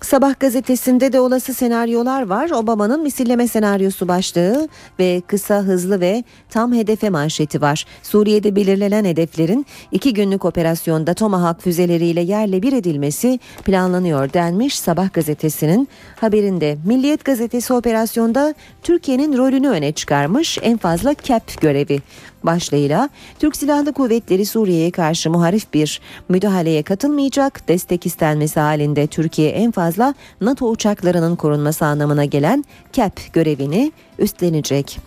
Sabah gazetesinde de olası senaryolar var. Obama'nın misilleme senaryosu başlığı ve kısa, hızlı ve tam hedefe manşeti var. Suriye'de belirlenen hedeflerin iki günlük operasyonda Tomahawk füzeleriyle yerle bir edilmesi planlanıyor denmiş Sabah gazetesinin haberinde. Milliyet gazetesi operasyonda Türkiye'nin rolünü öne çıkarmış en fazla CAP görevi başlığıyla Türk Silahlı Kuvvetleri Suriye'ye karşı muharif bir müdahaleye katılmayacak. Destek istenmesi halinde Türkiye en fazla NATO uçaklarının korunması anlamına gelen CAP görevini üstlenecek.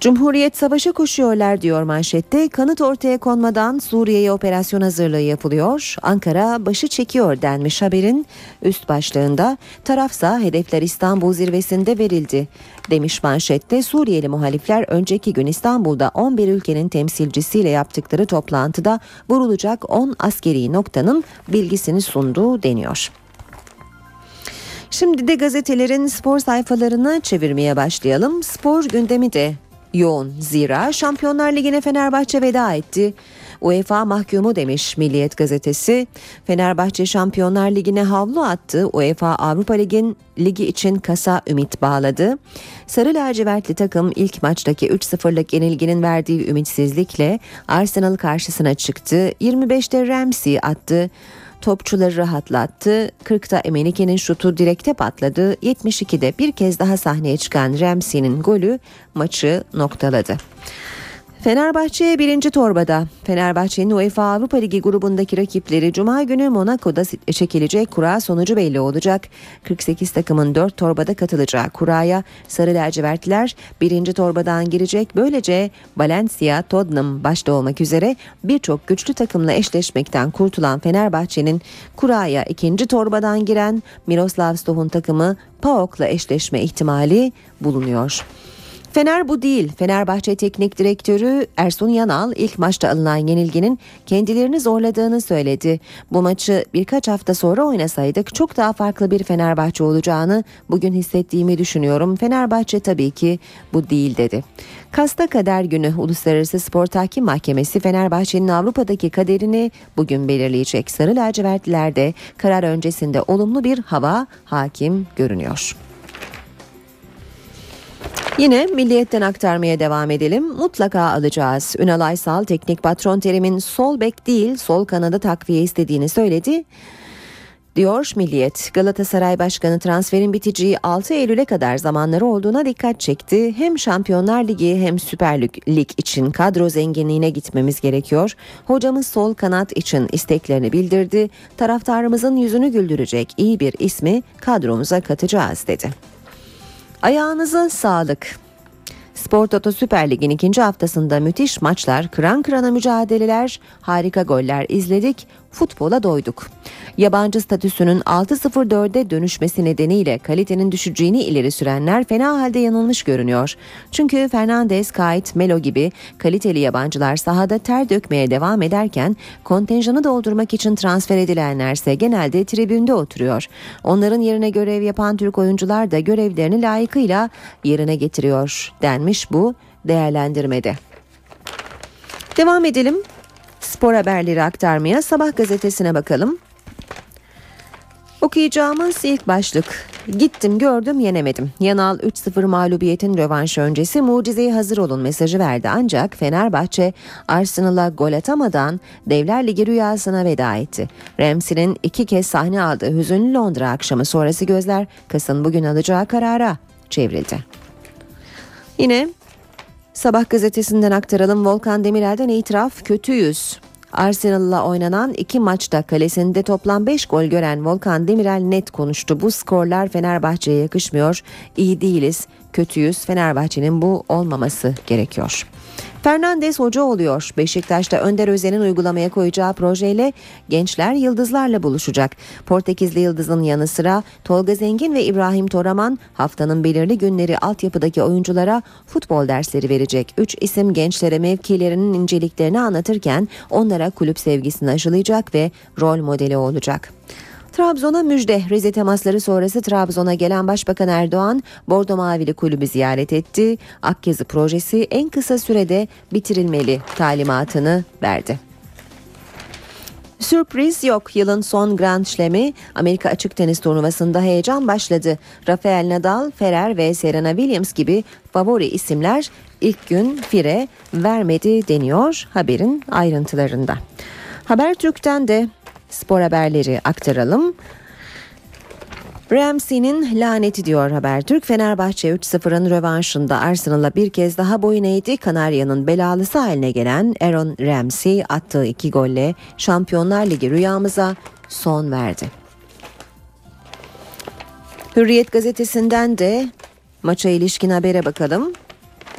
Cumhuriyet savaşa koşuyorlar diyor manşette. Kanıt ortaya konmadan Suriye'ye operasyon hazırlığı yapılıyor. Ankara başı çekiyor denmiş haberin üst başlığında. Tarafsa hedefler İstanbul zirvesinde verildi demiş manşette. Suriyeli muhalifler önceki gün İstanbul'da 11 ülkenin temsilcisiyle yaptıkları toplantıda vurulacak 10 askeri noktanın bilgisini sunduğu deniyor. Şimdi de gazetelerin spor sayfalarını çevirmeye başlayalım. Spor gündemi de yoğun. Zira Şampiyonlar Ligi'ne Fenerbahçe veda etti. UEFA mahkumu demiş Milliyet gazetesi. Fenerbahçe Şampiyonlar Ligi'ne havlu attı. UEFA Avrupa Ligi'nin ligi için kasa ümit bağladı. Sarı lacivertli takım ilk maçtaki 3-0'lık yenilginin verdiği ümitsizlikle Arsenal karşısına çıktı. 25'te Ramsey attı topçuları rahatlattı. 40'ta Emenike'nin şutu direkte patladı. 72'de bir kez daha sahneye çıkan Ramsey'nin golü maçı noktaladı. Fenerbahçe birinci torbada. Fenerbahçe'nin UEFA Avrupa Ligi grubundaki rakipleri Cuma günü Monaco'da çekilecek kura sonucu belli olacak. 48 takımın 4 torbada katılacağı kuraya Sarı lacivertliler birinci torbadan girecek. Böylece Valencia, Tottenham başta olmak üzere birçok güçlü takımla eşleşmekten kurtulan Fenerbahçe'nin kuraya ikinci torbadan giren Miroslav Stoh'un takımı PAOK'la eşleşme ihtimali bulunuyor. Fener bu değil. Fenerbahçe Teknik Direktörü Ersun Yanal ilk maçta alınan yenilginin kendilerini zorladığını söyledi. Bu maçı birkaç hafta sonra oynasaydık çok daha farklı bir Fenerbahçe olacağını bugün hissettiğimi düşünüyorum. Fenerbahçe tabii ki bu değil dedi. Kasta Kader Günü Uluslararası Spor Tahkim Mahkemesi Fenerbahçe'nin Avrupa'daki kaderini bugün belirleyecek. Sarı lacivertlilerde karar öncesinde olumlu bir hava hakim görünüyor. Yine milliyetten aktarmaya devam edelim. Mutlaka alacağız. Ünal Aysal teknik patron terimin sol bek değil sol kanada takviye istediğini söyledi. Diyor Milliyet, Galatasaray Başkanı transferin biteceği 6 Eylül'e kadar zamanları olduğuna dikkat çekti. Hem Şampiyonlar Ligi hem Süper Lig için kadro zenginliğine gitmemiz gerekiyor. Hocamız sol kanat için isteklerini bildirdi. Taraftarımızın yüzünü güldürecek iyi bir ismi kadromuza katacağız dedi. Ayağınıza sağlık. Spor Toto Süper Lig'in ikinci haftasında müthiş maçlar, kıran kırana mücadeleler, harika goller izledik, futbola doyduk. Yabancı statüsünün 6-0-4'e dönüşmesi nedeniyle kalitenin düşeceğini ileri sürenler fena halde yanılmış görünüyor. Çünkü Fernandes, Kayt, Melo gibi kaliteli yabancılar sahada ter dökmeye devam ederken kontenjanı doldurmak için transfer edilenlerse genelde tribünde oturuyor. Onların yerine görev yapan Türk oyuncular da görevlerini layıkıyla yerine getiriyor denmiş bu değerlendirmede. Devam edelim. Spor haberleri aktarmaya Sabah gazetesine bakalım. Okuyacağımız ilk başlık. Gittim gördüm yenemedim. Yanal 3-0 mağlubiyetin rövanşı öncesi mucizeye hazır olun mesajı verdi. Ancak Fenerbahçe Arsenal'a gol atamadan Devler Ligi rüyasına veda etti. Ramsey'nin iki kez sahne aldığı hüzünlü Londra akşamı sonrası gözler Kas'ın bugün alacağı karara çevrildi. Yine Sabah gazetesinden aktaralım Volkan Demirel'den itiraf kötüyüz. Arsenal'la oynanan iki maçta kalesinde toplam 5 gol gören Volkan Demirel net konuştu. Bu skorlar Fenerbahçe'ye yakışmıyor. İyi değiliz, kötüyüz. Fenerbahçe'nin bu olmaması gerekiyor. Fernandes hoca oluyor. Beşiktaş'ta Önder Özen'in uygulamaya koyacağı projeyle gençler yıldızlarla buluşacak. Portekizli yıldızın yanı sıra Tolga Zengin ve İbrahim Toraman haftanın belirli günleri altyapıdaki oyunculara futbol dersleri verecek. Üç isim gençlere mevkilerinin inceliklerini anlatırken onlara kulüp sevgisini aşılayacak ve rol modeli olacak. Trabzon'a müjde. Rize temasları sonrası Trabzon'a gelen Başbakan Erdoğan Bordo Mavili kulübü ziyaret etti. Akyazı projesi en kısa sürede bitirilmeli talimatını verdi. Sürpriz yok. Yılın son Grand Slam'i Amerika açık tenis turnuvasında heyecan başladı. Rafael Nadal, Ferrer ve Serena Williams gibi favori isimler ilk gün fire vermedi deniyor haberin ayrıntılarında. Habertürk'ten de spor haberleri aktaralım. Ramsey'nin laneti diyor Habertürk. Fenerbahçe 3-0'ın rövanşında Arsenal'a bir kez daha boyun eğdi. Kanarya'nın belalısı haline gelen Aaron Ramsey attığı iki golle Şampiyonlar Ligi rüyamıza son verdi. Hürriyet gazetesinden de maça ilişkin habere bakalım.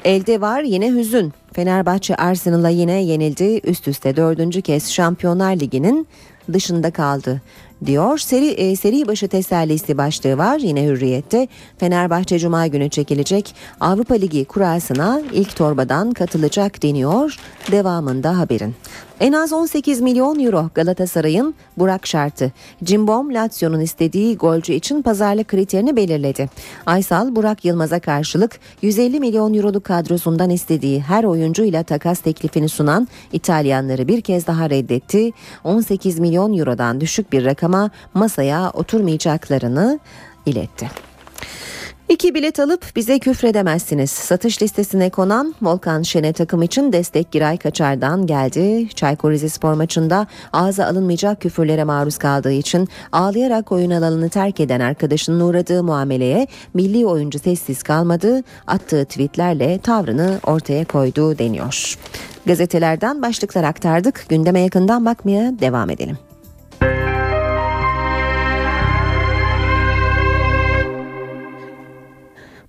Elde var yine hüzün. Fenerbahçe Arsenal'a yine yenildi. Üst üste dördüncü kez Şampiyonlar Ligi'nin dışında kaldı diyor. Seri, e, seri başı tesellisi başlığı var yine hürriyette. Fenerbahçe Cuma günü çekilecek Avrupa Ligi kurasına ilk torbadan katılacak deniyor. Devamında haberin. En az 18 milyon euro Galatasaray'ın Burak şartı. Cimbom Lazio'nun istediği golcü için pazarlık kriterini belirledi. Aysal Burak Yılmaz'a karşılık 150 milyon euroluk kadrosundan istediği her oyuncuyla takas teklifini sunan İtalyanları bir kez daha reddetti. 18 milyon eurodan düşük bir rakama masaya oturmayacaklarını iletti. İki bilet alıp bize küfredemezsiniz. Satış listesine konan Volkan Şen'e takım için destek Giray Kaçar'dan geldi. Çaykur Rizespor maçında ağza alınmayacak küfürlere maruz kaldığı için ağlayarak oyun alanını terk eden arkadaşının uğradığı muameleye milli oyuncu sessiz kalmadı. Attığı tweetlerle tavrını ortaya koydu deniyor. Gazetelerden başlıklar aktardık. Gündeme yakından bakmaya devam edelim.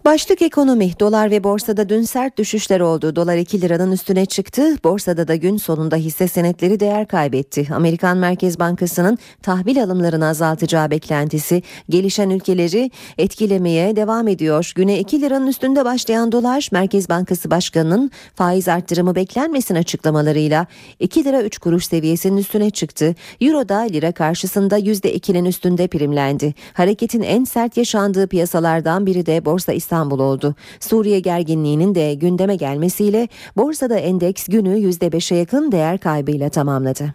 Başlık ekonomi. Dolar ve borsada dün sert düşüşler oldu. Dolar 2 liranın üstüne çıktı. Borsada da gün sonunda hisse senetleri değer kaybetti. Amerikan Merkez Bankası'nın tahvil alımlarını azaltacağı beklentisi gelişen ülkeleri etkilemeye devam ediyor. Güne 2 liranın üstünde başlayan dolar Merkez Bankası Başkanı'nın faiz arttırımı beklenmesin açıklamalarıyla 2 lira 3 kuruş seviyesinin üstüne çıktı. Euro da lira karşısında %2'nin üstünde primlendi. Hareketin en sert yaşandığı piyasalardan biri de Borsa İstanbul İstanbul oldu. Suriye gerginliğinin de gündeme gelmesiyle borsada endeks günü %5'e yakın değer kaybıyla tamamladı.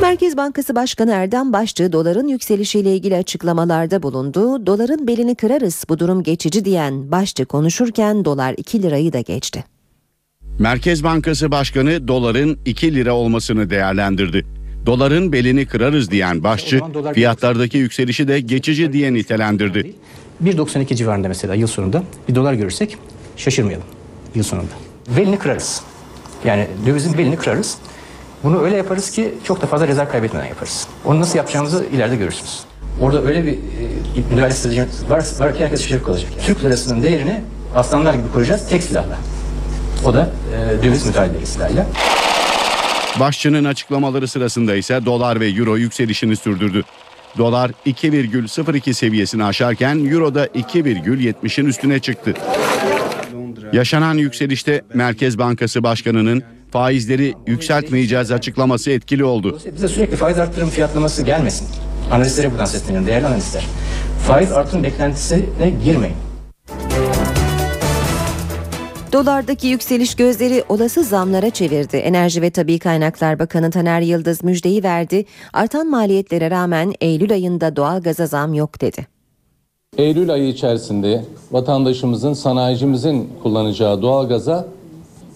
Merkez Bankası Başkanı Erdem Başçı doların yükselişiyle ilgili açıklamalarda bulundu. Doların belini kırarız bu durum geçici diyen Başçı konuşurken dolar 2 lirayı da geçti. Merkez Bankası Başkanı doların 2 lira olmasını değerlendirdi. Doların belini kırarız diyen Başçı fiyatlardaki yükselişi de geçici diye nitelendirdi. 1.92 civarında mesela yıl sonunda bir dolar görürsek şaşırmayalım yıl sonunda. Belini kırarız. Yani dövizin belini kırarız. Bunu öyle yaparız ki çok da fazla rezerv kaybetmeden yaparız. Onu nasıl yapacağımızı ileride görürsünüz. Orada öyle bir e, müdahale stratejimiz var, var ki herkes şaşırıp kalacak. Yani. Türk lirasının değerini Aslanlar gibi kuracağız tek silahla. O da e, döviz müdahale silahıyla. Başçının açıklamaları sırasında ise dolar ve euro yükselişini sürdürdü. Dolar 2,02 seviyesini aşarken euro da 2,70'in üstüne çıktı. Yaşanan yükselişte Merkez Bankası Başkanı'nın faizleri yükseltmeyeceğiz açıklaması etkili oldu. Bize sürekli faiz artırım fiyatlaması gelmesin. Analistlere buradan sesleniyorum değerli analistler. Faiz artırım beklentisine girmeyin. Dolardaki yükseliş gözleri olası zamlara çevirdi. Enerji ve Tabi Kaynaklar Bakanı Taner Yıldız müjdeyi verdi. Artan maliyetlere rağmen Eylül ayında doğalgaza zam yok dedi. Eylül ayı içerisinde vatandaşımızın, sanayicimizin kullanacağı doğalgaza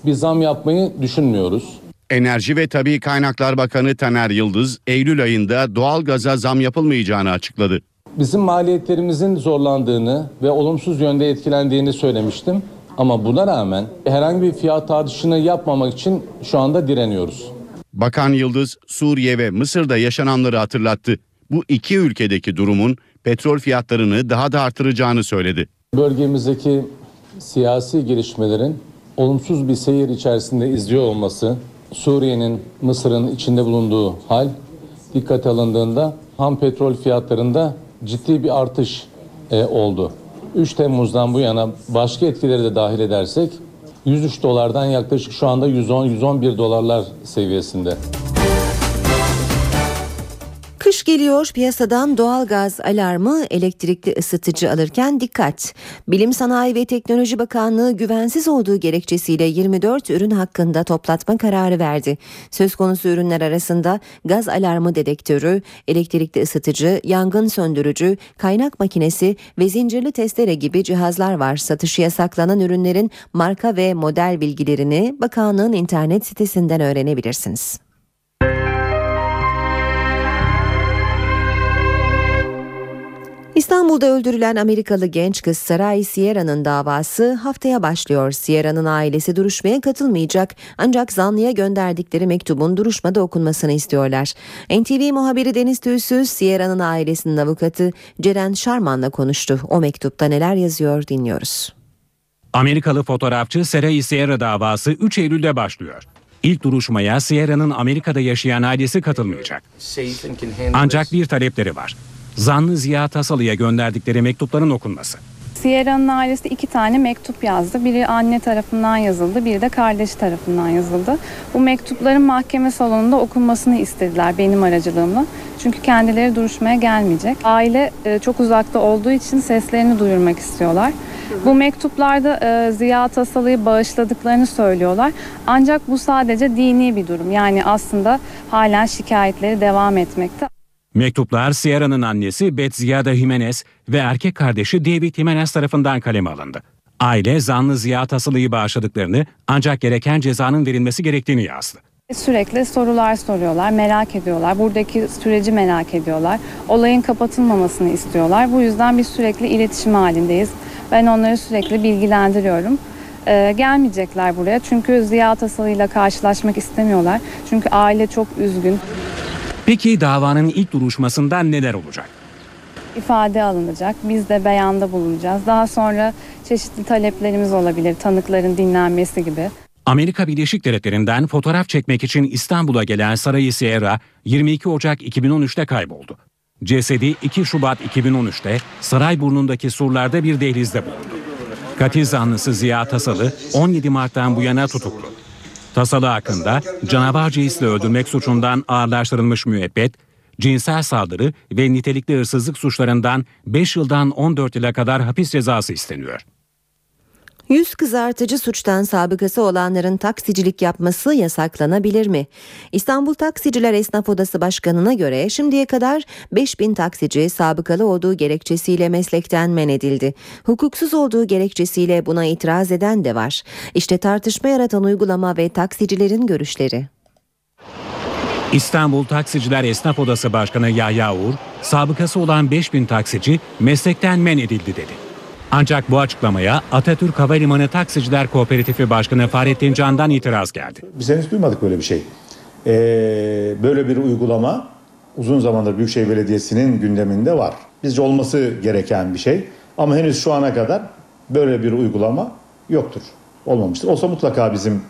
bir zam yapmayı düşünmüyoruz. Enerji ve Tabi Kaynaklar Bakanı Taner Yıldız, Eylül ayında doğalgaza zam yapılmayacağını açıkladı. Bizim maliyetlerimizin zorlandığını ve olumsuz yönde etkilendiğini söylemiştim. Ama buna rağmen herhangi bir fiyat artışını yapmamak için şu anda direniyoruz. Bakan Yıldız, Suriye ve Mısır'da yaşananları hatırlattı. Bu iki ülkedeki durumun petrol fiyatlarını daha da artıracağını söyledi. Bölgemizdeki siyasi gelişmelerin olumsuz bir seyir içerisinde izliyor olması, Suriye'nin, Mısır'ın içinde bulunduğu hal dikkate alındığında ham petrol fiyatlarında ciddi bir artış e, oldu. 3 Temmuz'dan bu yana başka etkileri de dahil edersek 103 dolardan yaklaşık şu anda 110-111 dolarlar seviyesinde. Geliyor piyasadan doğalgaz alarmı elektrikli ısıtıcı alırken dikkat. Bilim Sanayi ve Teknoloji Bakanlığı güvensiz olduğu gerekçesiyle 24 ürün hakkında toplatma kararı verdi. Söz konusu ürünler arasında gaz alarmı dedektörü, elektrikli ısıtıcı, yangın söndürücü, kaynak makinesi ve zincirli testere gibi cihazlar var. Satışı yasaklanan ürünlerin marka ve model bilgilerini bakanlığın internet sitesinden öğrenebilirsiniz. İstanbul'da öldürülen Amerikalı genç kız Saray Sierra'nın davası haftaya başlıyor. Sierra'nın ailesi duruşmaya katılmayacak ancak zanlıya gönderdikleri mektubun duruşmada okunmasını istiyorlar. NTV muhabiri Deniz Tüysüz Sierra'nın ailesinin avukatı Ceren Şarman'la konuştu. O mektupta neler yazıyor dinliyoruz. Amerikalı fotoğrafçı Saray Sierra davası 3 Eylül'de başlıyor. İlk duruşmaya Sierra'nın Amerika'da yaşayan ailesi katılmayacak. Ancak bir talepleri var zanlı Ziya Tasalı'ya gönderdikleri mektupların okunması. Sierra'nın ailesi iki tane mektup yazdı. Biri anne tarafından yazıldı, biri de kardeşi tarafından yazıldı. Bu mektupların mahkeme salonunda okunmasını istediler benim aracılığımla. Çünkü kendileri duruşmaya gelmeyecek. Aile e, çok uzakta olduğu için seslerini duyurmak istiyorlar. Bu mektuplarda e, Ziya Tasalı'yı bağışladıklarını söylüyorlar. Ancak bu sadece dini bir durum. Yani aslında halen şikayetleri devam etmekte. Mektuplar Sierra'nın annesi Beth Ziyada Jimenez ve erkek kardeşi David Jimenez tarafından kaleme alındı. Aile zanlı Ziya Tasılı'yı bağışladıklarını ancak gereken cezanın verilmesi gerektiğini yazdı. Sürekli sorular soruyorlar, merak ediyorlar. Buradaki süreci merak ediyorlar. Olayın kapatılmamasını istiyorlar. Bu yüzden biz sürekli iletişim halindeyiz. Ben onları sürekli bilgilendiriyorum. Ee, gelmeyecekler buraya çünkü Ziya Tasalı'yla karşılaşmak istemiyorlar. Çünkü aile çok üzgün. Peki davanın ilk duruşmasında neler olacak? İfade alınacak. Biz de beyanda bulunacağız. Daha sonra çeşitli taleplerimiz olabilir. Tanıkların dinlenmesi gibi. Amerika Birleşik Devletleri'nden fotoğraf çekmek için İstanbul'a gelen Saray Sierra 22 Ocak 2013'te kayboldu. Cesedi 2 Şubat 2013'te Sarayburnu'ndaki surlarda bir dehlizde bulundu. Katil zanlısı Ziya Tasalı 17 Mart'tan bu yana tutuklu. Tasalı hakkında canavarca isle öldürmek suçundan ağırlaştırılmış müebbet, cinsel saldırı ve nitelikli hırsızlık suçlarından 5 yıldan 14 yıla kadar hapis cezası isteniyor. Yüz kızartıcı suçtan sabıkası olanların taksicilik yapması yasaklanabilir mi? İstanbul Taksiciler Esnaf Odası Başkanı'na göre şimdiye kadar 5000 taksici sabıkalı olduğu gerekçesiyle meslekten men edildi. Hukuksuz olduğu gerekçesiyle buna itiraz eden de var. İşte tartışma yaratan uygulama ve taksicilerin görüşleri. İstanbul Taksiciler Esnaf Odası Başkanı Yahya Uğur, sabıkası olan 5000 taksici meslekten men edildi dedi. Ancak bu açıklamaya Atatürk Havalimanı Taksiciler Kooperatifi Başkanı Fahrettin Can'dan itiraz geldi. Biz henüz duymadık böyle bir şey. Ee, böyle bir uygulama uzun zamandır Büyükşehir Belediyesi'nin gündeminde var. Bizce olması gereken bir şey. Ama henüz şu ana kadar böyle bir uygulama yoktur. Olmamıştır. Olsa mutlaka bizim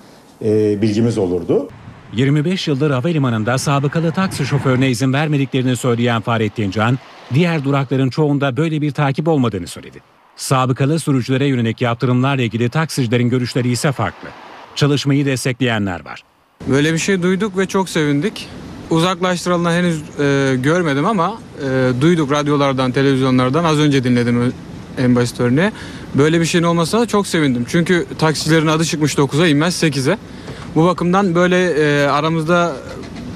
e, bilgimiz olurdu. 25 yıldır havalimanında sabıkalı taksi şoförüne izin vermediklerini söyleyen Fahrettin Can, diğer durakların çoğunda böyle bir takip olmadığını söyledi. Sabıkalı sürücülere yönelik yaptırımlarla ilgili taksicilerin görüşleri ise farklı. Çalışmayı destekleyenler var. Böyle bir şey duyduk ve çok sevindik. Uzaklaştırıldığını henüz e, görmedim ama e, duyduk radyolardan, televizyonlardan. Az önce dinledim en basit örneği. Böyle bir şeyin olmasına çok sevindim. Çünkü taksilerin adı çıkmış 9'a inmez 8'e. Bu bakımdan böyle e, aramızda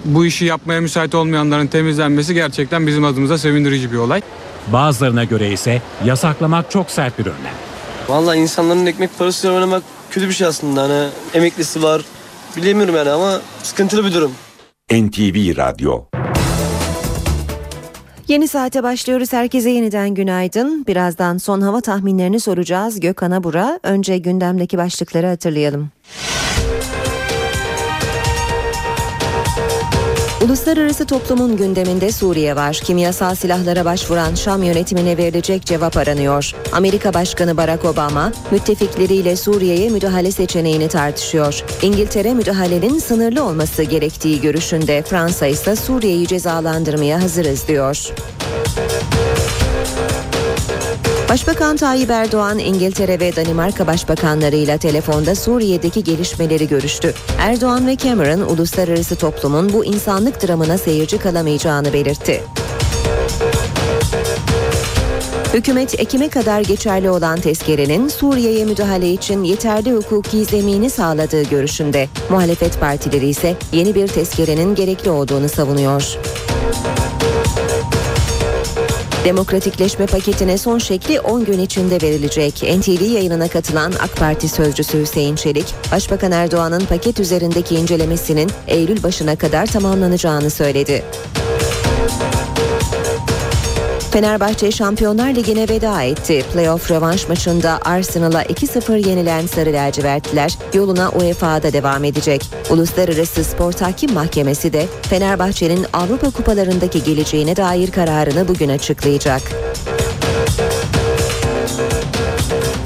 bu işi yapmaya müsait olmayanların temizlenmesi gerçekten bizim adımıza sevindirici bir olay. Bazılarına göre ise yasaklamak çok sert bir önlem. Vallahi insanların ekmek parasıyla oynamak kötü bir şey aslında. Hani emeklisi var. Bilemiyorum yani ama sıkıntılı bir durum. NTV Radyo Yeni saate başlıyoruz. Herkese yeniden günaydın. Birazdan son hava tahminlerini soracağız Gökhan Abur'a. Önce gündemdeki başlıkları hatırlayalım. Uluslararası toplumun gündeminde Suriye var. Kimyasal silahlara başvuran Şam yönetimine verilecek cevap aranıyor. Amerika Başkanı Barack Obama müttefikleriyle Suriye'ye müdahale seçeneğini tartışıyor. İngiltere müdahalenin sınırlı olması gerektiği görüşünde. Fransa ise Suriye'yi cezalandırmaya hazırız diyor. Başbakan Tayyip Erdoğan İngiltere ve Danimarka başbakanlarıyla telefonda Suriye'deki gelişmeleri görüştü. Erdoğan ve Cameron uluslararası toplumun bu insanlık dramına seyirci kalamayacağını belirtti. Hükümet Ekim'e kadar geçerli olan tezkerenin Suriye'ye müdahale için yeterli hukuki zemini sağladığı görüşünde. Muhalefet partileri ise yeni bir tezkerenin gerekli olduğunu savunuyor. Demokratikleşme paketine son şekli 10 gün içinde verilecek. NTV yayınına katılan AK Parti sözcüsü Hüseyin Çelik, Başbakan Erdoğan'ın paket üzerindeki incelemesinin Eylül başına kadar tamamlanacağını söyledi. Fenerbahçe Şampiyonlar Ligi'ne veda etti. Playoff rövanş maçında Arsenal'a 2-0 yenilen Sarı Lacivertliler yoluna UEFA'da devam edecek. Uluslararası Spor Tahkim Mahkemesi de Fenerbahçe'nin Avrupa Kupalarındaki geleceğine dair kararını bugün açıklayacak.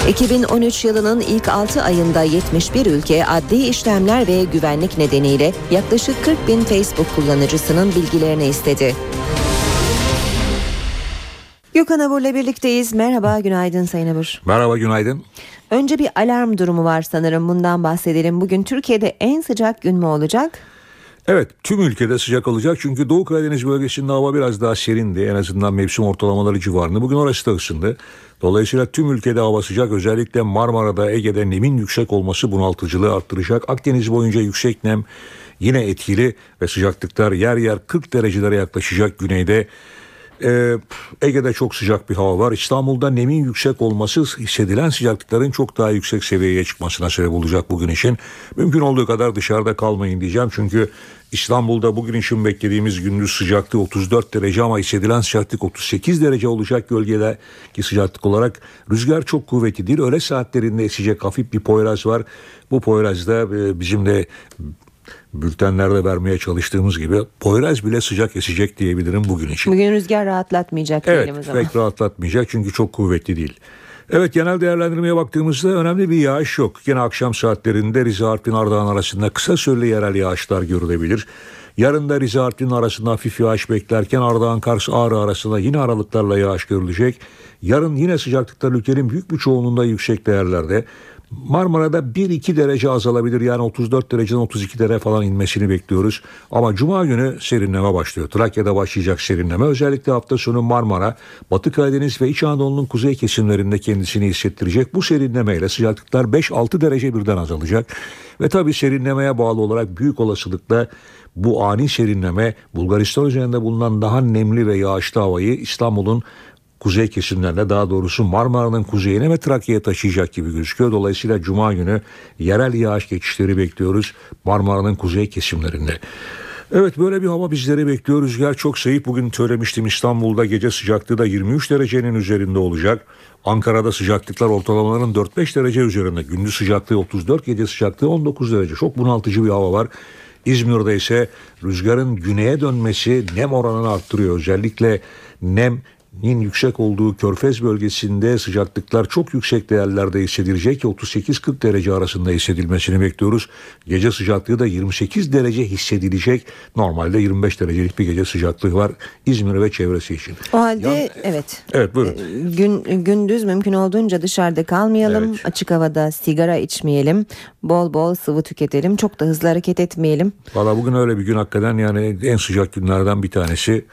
2013 yılının ilk 6 ayında 71 ülke adli işlemler ve güvenlik nedeniyle yaklaşık 40 bin Facebook kullanıcısının bilgilerini istedi. Gökhan Abur'la birlikteyiz. Merhaba, günaydın Sayın Abur. Merhaba, günaydın. Önce bir alarm durumu var sanırım. Bundan bahsedelim. Bugün Türkiye'de en sıcak gün mü olacak? Evet, tüm ülkede sıcak olacak. Çünkü Doğu Karadeniz bölgesinde hava biraz daha serindi. En azından mevsim ortalamaları civarında. Bugün orası da ısındı. Dolayısıyla tüm ülkede hava sıcak. Özellikle Marmara'da, Ege'de nemin yüksek olması bunaltıcılığı arttıracak. Akdeniz boyunca yüksek nem yine etkili ve sıcaklıklar yer yer 40 derecelere yaklaşacak güneyde. Ee, Ege'de çok sıcak bir hava var. İstanbul'da nemin yüksek olması hissedilen sıcaklıkların çok daha yüksek seviyeye çıkmasına sebep olacak bugün için. Mümkün olduğu kadar dışarıda kalmayın diyeceğim. Çünkü İstanbul'da bugün için beklediğimiz gündüz sıcaklığı 34 derece ama hissedilen sıcaklık 38 derece olacak gölgedeki sıcaklık olarak. Rüzgar çok kuvvetli değil. Öğle saatlerinde esecek hafif bir poyraz var. Bu poyrazda e, bizim de bültenlerde vermeye çalıştığımız gibi Poyraz bile sıcak esecek diyebilirim bugün için. Bugün rüzgar rahatlatmayacak evet, diyelim o zaman. pek rahatlatmayacak çünkü çok kuvvetli değil. Evet genel değerlendirmeye baktığımızda önemli bir yağış yok. Yine akşam saatlerinde Rize Artvin Ardahan arasında kısa süreli yerel yağışlar görülebilir. Yarın da Rize Artvin arasında hafif yağış beklerken Ardahan Kars Ağrı arasında yine aralıklarla yağış görülecek. Yarın yine sıcaklıklar ülkenin büyük bir çoğunluğunda yüksek değerlerde. Marmara'da 1-2 derece azalabilir yani 34 dereceden 32 derece falan inmesini bekliyoruz. Ama Cuma günü serinleme başlıyor. Trakya'da başlayacak serinleme özellikle hafta sonu Marmara, Batı Karadeniz ve İç Anadolu'nun kuzey kesimlerinde kendisini hissettirecek. Bu serinlemeyle sıcaklıklar 5-6 derece birden azalacak. Ve tabii serinlemeye bağlı olarak büyük olasılıkla bu ani serinleme Bulgaristan üzerinde bulunan daha nemli ve yağışlı havayı İstanbul'un kuzey kesimlerine daha doğrusu Marmara'nın kuzeyine ve Trakya'ya taşıyacak gibi gözüküyor. Dolayısıyla Cuma günü yerel yağış geçişleri bekliyoruz Marmara'nın kuzey kesimlerinde. Evet böyle bir hava bizleri bekliyor. Rüzgar çok zayıf. Bugün söylemiştim İstanbul'da gece sıcaklığı da 23 derecenin üzerinde olacak. Ankara'da sıcaklıklar ortalamaların 4-5 derece üzerinde. Gündüz sıcaklığı 34, gece sıcaklığı 19 derece. Çok bunaltıcı bir hava var. İzmir'de ise rüzgarın güneye dönmesi nem oranını arttırıyor. Özellikle nem yüksek olduğu Körfez bölgesinde sıcaklıklar çok yüksek değerlerde hissedilecek. 38-40 derece arasında hissedilmesini bekliyoruz. Gece sıcaklığı da 28 derece hissedilecek. Normalde 25 derecelik bir gece sıcaklığı var İzmir ve çevresi için. O halde evet. Evet buyurun. Gün gündüz mümkün olduğunca dışarıda kalmayalım. Açık havada sigara içmeyelim. Bol bol sıvı tüketelim. Çok da hızlı hareket etmeyelim. Valla bugün öyle bir gün hakikaten yani en sıcak günlerden bir tanesi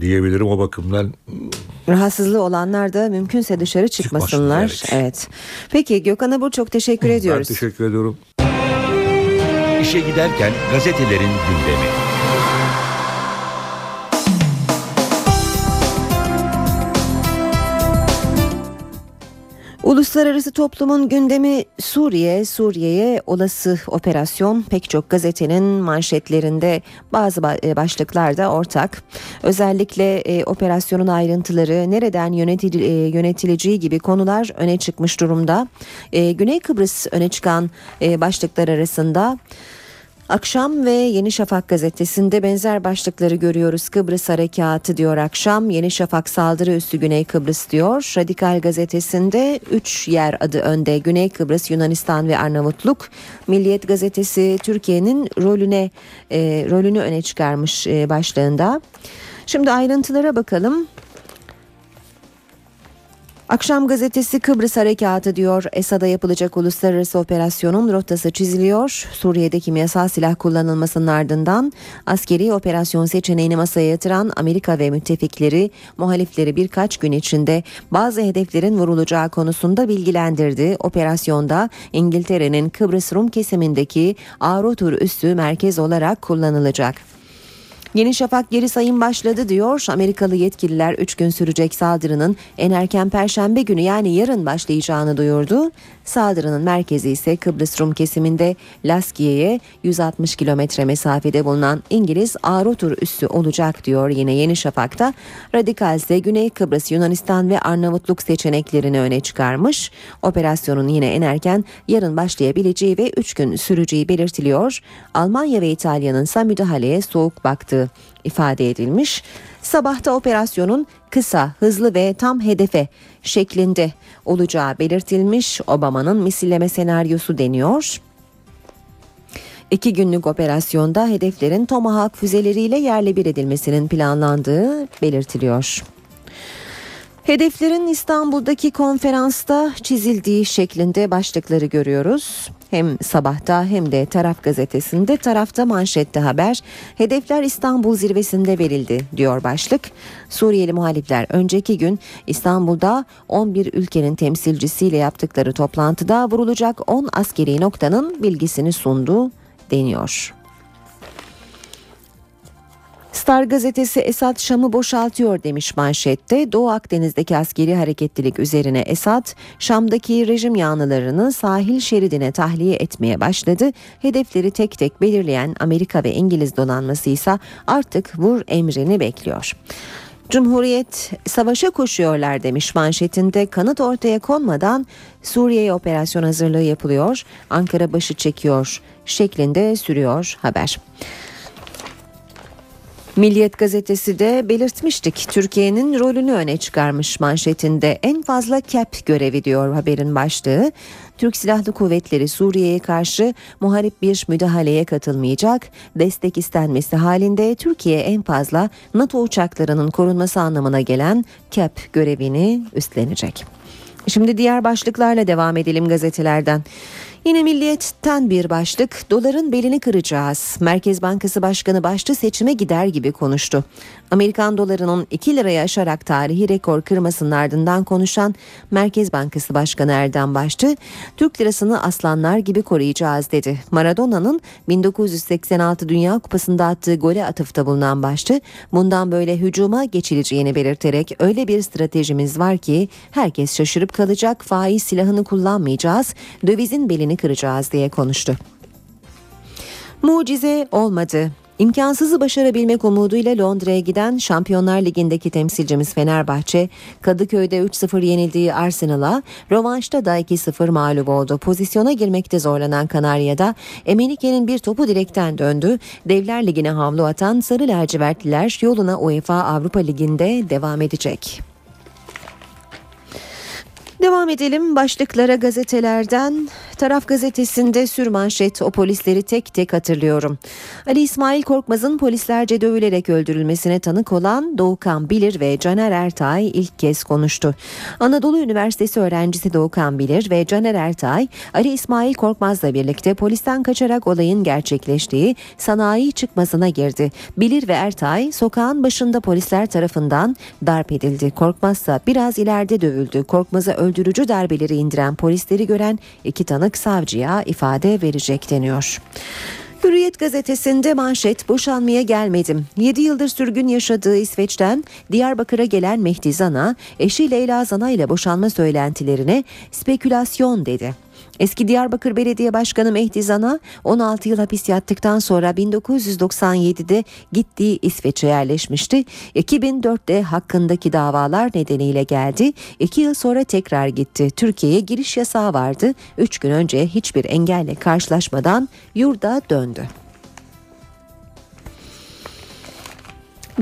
diyebilirim o bakımdan. Rahatsızlığı olanlar da mümkünse dışarı çıkmasınlar. Çıkmasınlar, evet. Peki Gökhan Abur çok teşekkür ediyoruz. Ben teşekkür ediyorum. İşe giderken gazetelerin gündemi. Uluslararası toplumun gündemi Suriye, Suriye'ye olası operasyon pek çok gazetenin manşetlerinde bazı e, başlıklarda ortak. Özellikle e, operasyonun ayrıntıları, nereden yönetil, e, yönetileceği gibi konular öne çıkmış durumda. E, Güney Kıbrıs öne çıkan e, başlıklar arasında Akşam ve Yeni Şafak gazetesinde benzer başlıkları görüyoruz. Kıbrıs Harekatı diyor akşam, Yeni Şafak saldırı üstü Güney Kıbrıs diyor. Radikal gazetesinde 3 yer adı önde. Güney Kıbrıs, Yunanistan ve Arnavutluk. Milliyet gazetesi Türkiye'nin rolüne e, rolünü öne çıkarmış e, başlığında. Şimdi ayrıntılara bakalım. Akşam gazetesi Kıbrıs Harekatı diyor. Esad'a yapılacak uluslararası operasyonun rotası çiziliyor. Suriye'de kimyasal silah kullanılmasının ardından askeri operasyon seçeneğini masaya yatıran Amerika ve müttefikleri muhalifleri birkaç gün içinde bazı hedeflerin vurulacağı konusunda bilgilendirdi. Operasyonda İngiltere'nin Kıbrıs Rum kesimindeki Arotur üssü merkez olarak kullanılacak. Yeni Şafak geri sayım başladı diyor. Amerikalı yetkililer 3 gün sürecek saldırının en erken perşembe günü yani yarın başlayacağını duyurdu. Saldırının merkezi ise Kıbrıs Rum kesiminde Laskiye'ye 160 kilometre mesafede bulunan İngiliz Arotur üssü olacak diyor yine Yeni Şafak'ta. Radikal ise Güney Kıbrıs, Yunanistan ve Arnavutluk seçeneklerini öne çıkarmış. Operasyonun yine en erken yarın başlayabileceği ve 3 gün süreceği belirtiliyor. Almanya ve İtalya'nın ise müdahaleye soğuk baktığı ifade edilmiş. Sabahta operasyonun kısa, hızlı ve tam hedefe şeklinde olacağı belirtilmiş. Obama'nın misilleme senaryosu deniyor. İki günlük operasyonda hedeflerin Tomahawk füzeleriyle yerle bir edilmesinin planlandığı belirtiliyor. Hedeflerin İstanbul'daki konferansta çizildiği şeklinde başlıkları görüyoruz. Hem sabahta hem de taraf gazetesinde tarafta manşette haber hedefler İstanbul zirvesinde verildi diyor başlık. Suriyeli muhalifler önceki gün İstanbul'da 11 ülkenin temsilcisiyle yaptıkları toplantıda vurulacak 10 askeri noktanın bilgisini sundu deniyor. Star gazetesi Esad Şam'ı boşaltıyor demiş manşette. Doğu Akdeniz'deki askeri hareketlilik üzerine Esad, Şam'daki rejim yanlılarını sahil şeridine tahliye etmeye başladı. Hedefleri tek tek belirleyen Amerika ve İngiliz donanması ise artık vur emrini bekliyor. Cumhuriyet savaşa koşuyorlar demiş manşetinde kanıt ortaya konmadan Suriye'ye operasyon hazırlığı yapılıyor. Ankara başı çekiyor şeklinde sürüyor haber. Milliyet gazetesi de belirtmiştik. Türkiye'nin rolünü öne çıkarmış manşetinde en fazla KEP görevi diyor haberin başlığı. Türk Silahlı Kuvvetleri Suriye'ye karşı muharip bir müdahaleye katılmayacak. Destek istenmesi halinde Türkiye en fazla NATO uçaklarının korunması anlamına gelen KEP görevini üstlenecek. Şimdi diğer başlıklarla devam edelim gazetelerden. Yine milliyetten bir başlık doların belini kıracağız. Merkez Bankası Başkanı başta seçime gider gibi konuştu. Amerikan dolarının 2 liraya aşarak tarihi rekor kırmasının ardından konuşan Merkez Bankası Başkanı Erdem Başçı, Türk lirasını aslanlar gibi koruyacağız dedi. Maradona'nın 1986 Dünya Kupası'nda attığı gole atıfta bulunan Başçı, bundan böyle hücuma geçileceğini belirterek öyle bir stratejimiz var ki herkes şaşırıp kalacak faiz silahını kullanmayacağız, dövizin belini kıracağız diye konuştu. Mucize olmadı. İmkansızı başarabilmek umuduyla Londra'ya giden Şampiyonlar Ligi'ndeki temsilcimiz Fenerbahçe, Kadıköy'de 3-0 yenildiği Arsenal'a, rövanşta da 2-0 mağlup oldu. Pozisyona girmekte zorlanan Kanarya'da Emenike'nin bir topu direkten döndü. Devler Ligi'ne havlu atan Sarı Lacivertliler yoluna UEFA Avrupa Ligi'nde devam edecek. Devam edelim başlıklara gazetelerden. Taraf gazetesinde sürmanşet o polisleri tek tek hatırlıyorum. Ali İsmail Korkmaz'ın polislerce dövülerek öldürülmesine tanık olan Doğukan Bilir ve Caner Ertay ilk kez konuştu. Anadolu Üniversitesi öğrencisi Doğukan Bilir ve Caner Ertay Ali İsmail Korkmaz'la birlikte polisten kaçarak olayın gerçekleştiği sanayi çıkmasına girdi. Bilir ve Ertay sokağın başında polisler tarafından darp edildi. Korkmaz ise biraz ileride dövüldü. Korkmaz'a öldürücü darbeleri indiren polisleri gören iki tanık savcıya ifade verecek deniyor. Hürriyet gazetesinde manşet boşanmaya gelmedim. 7 yıldır sürgün yaşadığı İsveç'ten Diyarbakır'a gelen Mehdi Zana eşi Leyla Zana ile boşanma söylentilerine spekülasyon dedi. Eski Diyarbakır Belediye Başkanı Mehdi Zana 16 yıl hapis yattıktan sonra 1997'de gittiği İsveç'e yerleşmişti. 2004'te hakkındaki davalar nedeniyle geldi. 2 yıl sonra tekrar gitti. Türkiye'ye giriş yasağı vardı. 3 gün önce hiçbir engelle karşılaşmadan yurda döndü.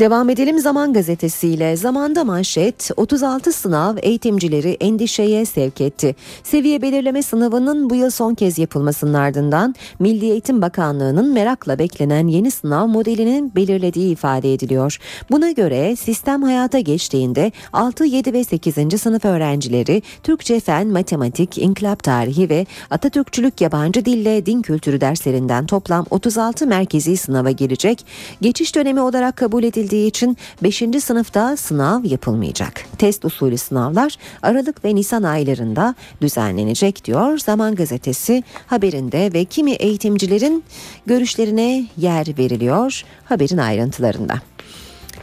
Devam edelim Zaman gazetesiyle. Zamanda manşet 36 sınav eğitimcileri endişeye sevk etti. Seviye belirleme sınavının bu yıl son kez yapılmasının ardından Milli Eğitim Bakanlığı'nın merakla beklenen yeni sınav modelinin belirlediği ifade ediliyor. Buna göre sistem hayata geçtiğinde 6, 7 ve 8. sınıf öğrencileri Türkçe fen, matematik, inkılap tarihi ve Atatürkçülük yabancı dille din kültürü derslerinden toplam 36 merkezi sınava girecek. Geçiş dönemi olarak kabul edildiği için 5. sınıfta sınav yapılmayacak. Test usulü sınavlar Aralık ve Nisan aylarında düzenlenecek diyor Zaman Gazetesi haberinde ve kimi eğitimcilerin görüşlerine yer veriliyor haberin ayrıntılarında.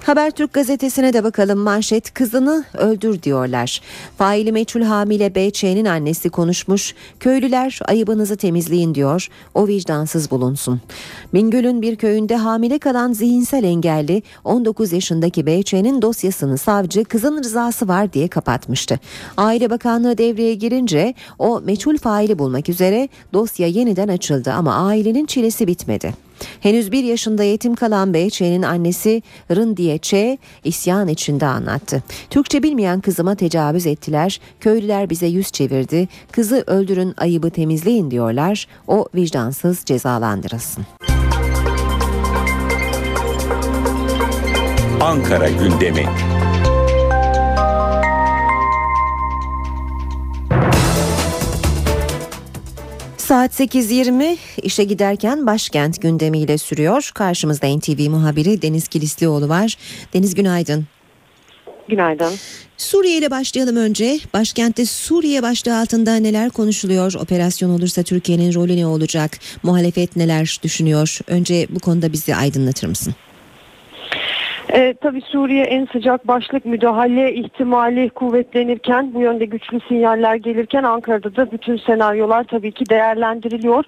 Habertürk gazetesine de bakalım manşet kızını öldür diyorlar. Faili meçhul hamile BÇ'nin annesi konuşmuş. Köylüler ayıbınızı temizleyin diyor. O vicdansız bulunsun. Bingöl'ün bir köyünde hamile kalan zihinsel engelli 19 yaşındaki BÇ'nin dosyasını savcı kızın rızası var diye kapatmıştı. Aile Bakanlığı devreye girince o meçhul faili bulmak üzere dosya yeniden açıldı ama ailenin çilesi bitmedi. Henüz bir yaşında yetim kalan Beyçe'nin annesi Rındiye Ç isyan içinde anlattı. Türkçe bilmeyen kızıma tecavüz ettiler. Köylüler bize yüz çevirdi. Kızı öldürün ayıbı temizleyin diyorlar. O vicdansız cezalandırılsın. Ankara gündemi. Saat 8.20 işe giderken başkent gündemiyle sürüyor. Karşımızda NTV muhabiri Deniz Kilislioğlu var. Deniz günaydın. Günaydın. Suriye ile başlayalım önce. Başkentte Suriye başlığı altında neler konuşuluyor? Operasyon olursa Türkiye'nin rolü ne olacak? Muhalefet neler düşünüyor? Önce bu konuda bizi aydınlatır mısın? E, tabii Suriye en sıcak başlık müdahale ihtimali kuvvetlenirken bu yönde güçlü sinyaller gelirken Ankara'da da bütün senaryolar tabii ki değerlendiriliyor.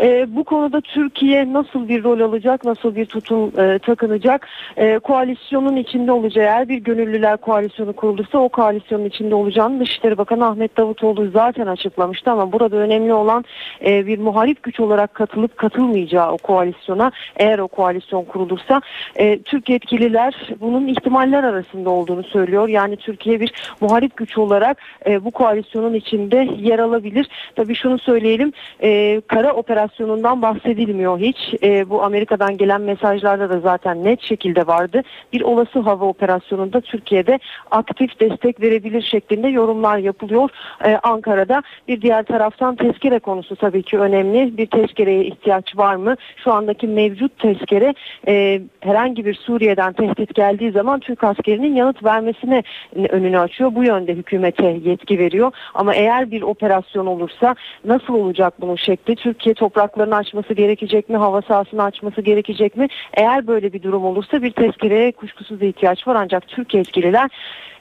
E, bu konuda Türkiye nasıl bir rol alacak, nasıl bir tutum e, takınacak? E, koalisyonun içinde olacağı eğer bir gönüllüler koalisyonu kurulursa o koalisyonun içinde olacağını Dışişleri Bakanı Ahmet Davutoğlu zaten açıklamıştı ama burada önemli olan e, bir muhalif güç olarak katılıp katılmayacağı o koalisyona eğer o koalisyon kurulursa e, Türk yetkililer bunun ihtimaller arasında olduğunu söylüyor. Yani Türkiye bir muharip güç olarak e, bu koalisyonun içinde yer alabilir. Tabii şunu söyleyelim e, kara operasyonundan bahsedilmiyor hiç. E, bu Amerika'dan gelen mesajlarda da zaten net şekilde vardı. Bir olası hava operasyonunda Türkiye'de aktif destek verebilir şeklinde yorumlar yapılıyor e, Ankara'da. Bir diğer taraftan tezkere konusu tabii ki önemli. Bir tezkereye ihtiyaç var mı? Şu andaki mevcut tezkere e, herhangi bir Suriye'den tehdit geldiği zaman Türk askerinin yanıt vermesine önünü açıyor. Bu yönde hükümete yetki veriyor. Ama eğer bir operasyon olursa nasıl olacak bunun şekli? Türkiye topraklarını açması gerekecek mi? Hava sahasını açması gerekecek mi? Eğer böyle bir durum olursa bir tezkereye kuşkusuz ihtiyaç var. Ancak Türk yetkililer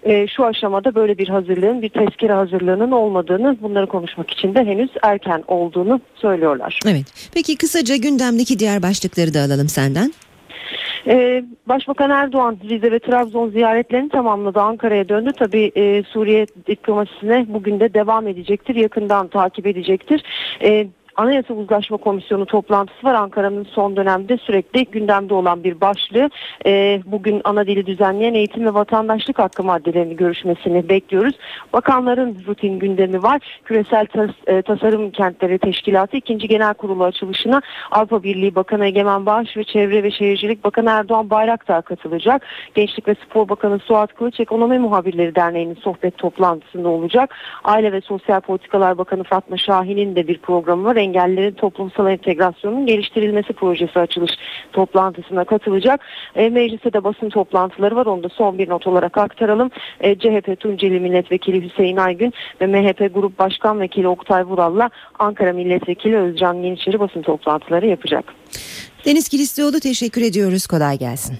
e, şu aşamada böyle bir hazırlığın, bir tezkere hazırlığının olmadığını, bunları konuşmak için de henüz erken olduğunu söylüyorlar. Evet. Peki kısaca gündemdeki diğer başlıkları da alalım senden. Ee, Başbakan Erdoğan Rize ve Trabzon ziyaretlerini tamamladı. Ankara'ya döndü. Tabii e, Suriye diplomasisine bugün de devam edecektir. Yakından takip edecektir. E, Anayasa Uzlaşma Komisyonu toplantısı var. Ankara'nın son dönemde sürekli gündemde olan bir başlığı. Ee, bugün ana dili düzenleyen eğitim ve vatandaşlık hakkı maddelerini görüşmesini bekliyoruz. Bakanların rutin gündemi var. Küresel Tas- e, Tasarım Kentleri Teşkilatı 2. Genel Kurulu açılışına Avrupa Birliği Bakanı Egemen Bağış ve Çevre ve Şehircilik Bakanı Erdoğan Bayraktar katılacak. Gençlik ve Spor Bakanı Suat Kılıç Ekonomi Muhabirleri Derneği'nin sohbet toplantısında olacak. Aile ve Sosyal Politikalar Bakanı Fatma Şahin'in de bir programı var engellilerin toplumsal entegrasyonunun geliştirilmesi projesi açılış toplantısına katılacak. E, mecliste de basın toplantıları var. Onu da son bir not olarak aktaralım. E, CHP Tunceli Milletvekili Hüseyin Aygün ve MHP Grup Başkan Vekili Oktay Vural'la Ankara Milletvekili Özcan Yeniçeri basın toplantıları yapacak. Deniz Kilislioğlu teşekkür ediyoruz. Kolay gelsin.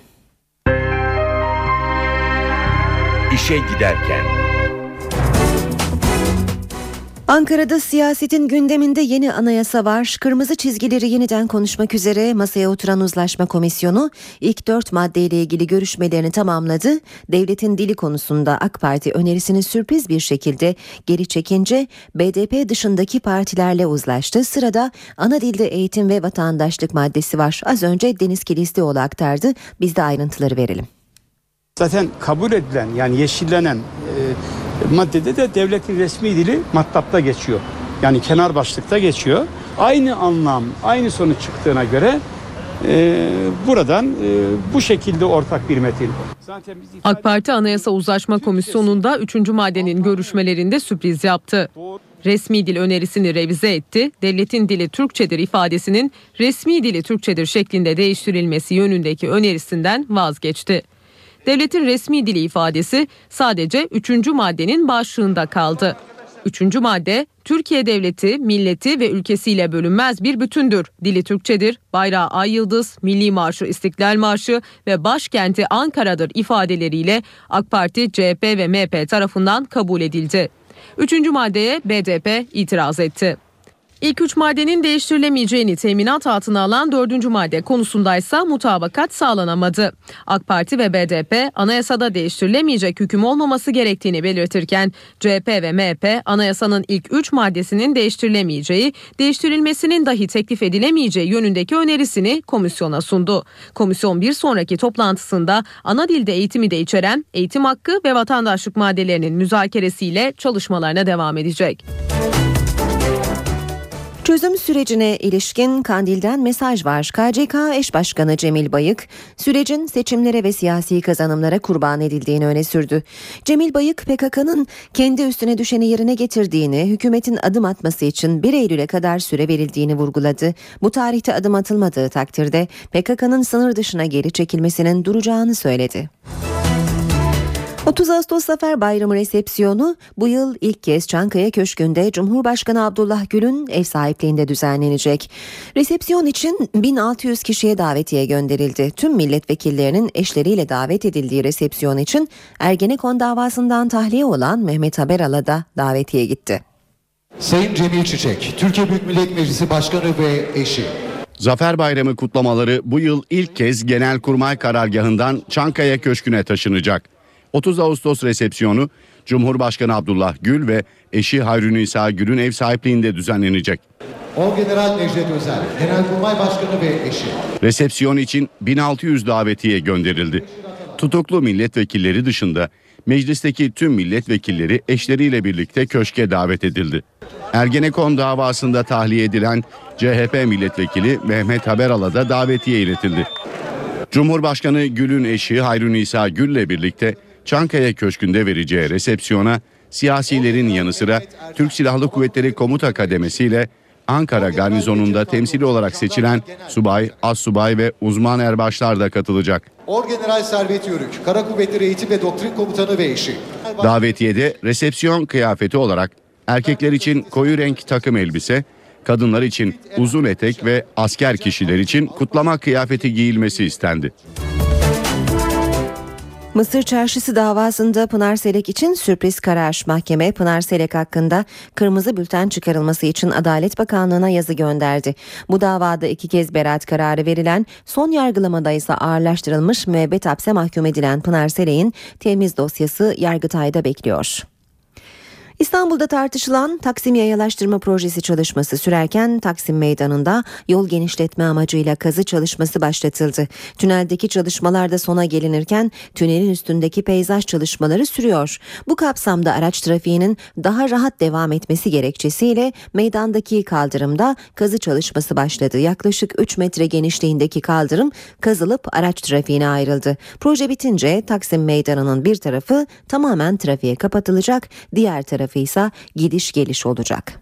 İşe giderken. Ankara'da siyasetin gündeminde yeni anayasa var. Kırmızı çizgileri yeniden konuşmak üzere masaya oturan uzlaşma komisyonu ilk dört maddeyle ilgili görüşmelerini tamamladı. Devletin dili konusunda AK Parti önerisini sürpriz bir şekilde geri çekince BDP dışındaki partilerle uzlaştı. Sırada ana dilde eğitim ve vatandaşlık maddesi var. Az önce Deniz Kilislioğlu aktardı. Biz de ayrıntıları verelim. Zaten kabul edilen yani yeşillenen e, maddede de devletin resmi dili mattapta geçiyor. Yani kenar başlıkta geçiyor. Aynı anlam, aynı sonuç çıktığına göre e, buradan e, bu şekilde ortak bir metin. AK Parti Anayasa Uzlaşma Komisyonu'nda 3. maddenin görüşmelerinde sürpriz yaptı. Resmi dil önerisini revize etti. Devletin dili Türkçedir ifadesinin resmi dili Türkçedir şeklinde değiştirilmesi yönündeki önerisinden vazgeçti. Devletin resmi dili ifadesi sadece 3. maddenin başlığında kaldı. 3. madde Türkiye devleti, milleti ve ülkesiyle bölünmez bir bütündür. Dili Türkçedir, bayrağı ay yıldız, milli marşı İstiklal Marşı ve başkenti Ankara'dır ifadeleriyle AK Parti, CHP ve MHP tarafından kabul edildi. Üçüncü maddeye BDP itiraz etti. İlk üç maddenin değiştirilemeyeceğini teminat altına alan dördüncü madde konusundaysa mutabakat sağlanamadı. AK Parti ve BDP anayasada değiştirilemeyecek hüküm olmaması gerektiğini belirtirken CHP ve MHP anayasanın ilk üç maddesinin değiştirilemeyeceği, değiştirilmesinin dahi teklif edilemeyeceği yönündeki önerisini komisyona sundu. Komisyon bir sonraki toplantısında ana dilde eğitimi de içeren eğitim hakkı ve vatandaşlık maddelerinin müzakeresiyle çalışmalarına devam edecek. Çözüm sürecine ilişkin Kandil'den mesaj var. KCK eş başkanı Cemil Bayık, sürecin seçimlere ve siyasi kazanımlara kurban edildiğini öne sürdü. Cemil Bayık, PKK'nın kendi üstüne düşeni yerine getirdiğini, hükümetin adım atması için 1 Eylül'e kadar süre verildiğini vurguladı. Bu tarihte adım atılmadığı takdirde PKK'nın sınır dışına geri çekilmesinin duracağını söyledi. 30 Ağustos Zafer Bayramı resepsiyonu bu yıl ilk kez Çankaya Köşkü'nde Cumhurbaşkanı Abdullah Gül'ün ev sahipliğinde düzenlenecek. Resepsiyon için 1600 kişiye davetiye gönderildi. Tüm milletvekillerinin eşleriyle davet edildiği resepsiyon için Ergenekon davasından tahliye olan Mehmet Haberal'a da davetiye gitti. Sayın Cemil Çiçek, Türkiye Büyük Millet Meclisi Başkanı ve eşi. Zafer Bayramı kutlamaları bu yıl ilk kez Genelkurmay karargahından Çankaya Köşkü'ne taşınacak. 30 Ağustos resepsiyonu Cumhurbaşkanı Abdullah Gül ve eşi Hayrun İsa Gül'ün ev sahipliğinde düzenlenecek. Orgeneral Necdet Özel, Genelkurmay Başkanı ve eşi. Resepsiyon için 1600 davetiye gönderildi. Tutuklu milletvekilleri dışında meclisteki tüm milletvekilleri eşleriyle birlikte köşke davet edildi. Ergenekon davasında tahliye edilen CHP milletvekili Mehmet Haberal'a da davetiye iletildi. Cumhurbaşkanı Gül'ün eşi Hayrun İsa Gül'le birlikte Çankaya Köşkü'nde vereceği resepsiyona siyasilerin yanı sıra Türk Silahlı Kuvvetleri Komuta Kademesi ile Ankara garnizonunda temsili olarak seçilen subay, assubay ve uzman erbaşlar da katılacak. Orgeneral Servet Yörük, Kara Kuvvetleri Eğitim ve Doktrin Komutanı ve eşi. Davetiyede resepsiyon kıyafeti olarak erkekler için koyu renk takım elbise, kadınlar için uzun etek ve asker kişiler için kutlama kıyafeti giyilmesi istendi. Mısır Çarşısı davasında Pınar Selek için sürpriz karar. Mahkeme Pınar Selek hakkında kırmızı bülten çıkarılması için Adalet Bakanlığı'na yazı gönderdi. Bu davada iki kez beraat kararı verilen, son yargılamada ise ağırlaştırılmış müebbet hapse mahkum edilen Pınar Selek'in temiz dosyası Yargıtay'da bekliyor. İstanbul'da tartışılan Taksim Yayalaştırma Projesi çalışması sürerken Taksim Meydanı'nda yol genişletme amacıyla kazı çalışması başlatıldı. Tüneldeki çalışmalar da sona gelinirken tünelin üstündeki peyzaj çalışmaları sürüyor. Bu kapsamda araç trafiğinin daha rahat devam etmesi gerekçesiyle meydandaki kaldırımda kazı çalışması başladı. Yaklaşık 3 metre genişliğindeki kaldırım kazılıp araç trafiğine ayrıldı. Proje bitince Taksim Meydanı'nın bir tarafı tamamen trafiğe kapatılacak, diğer tarafı tarafı ise gidiş geliş olacak.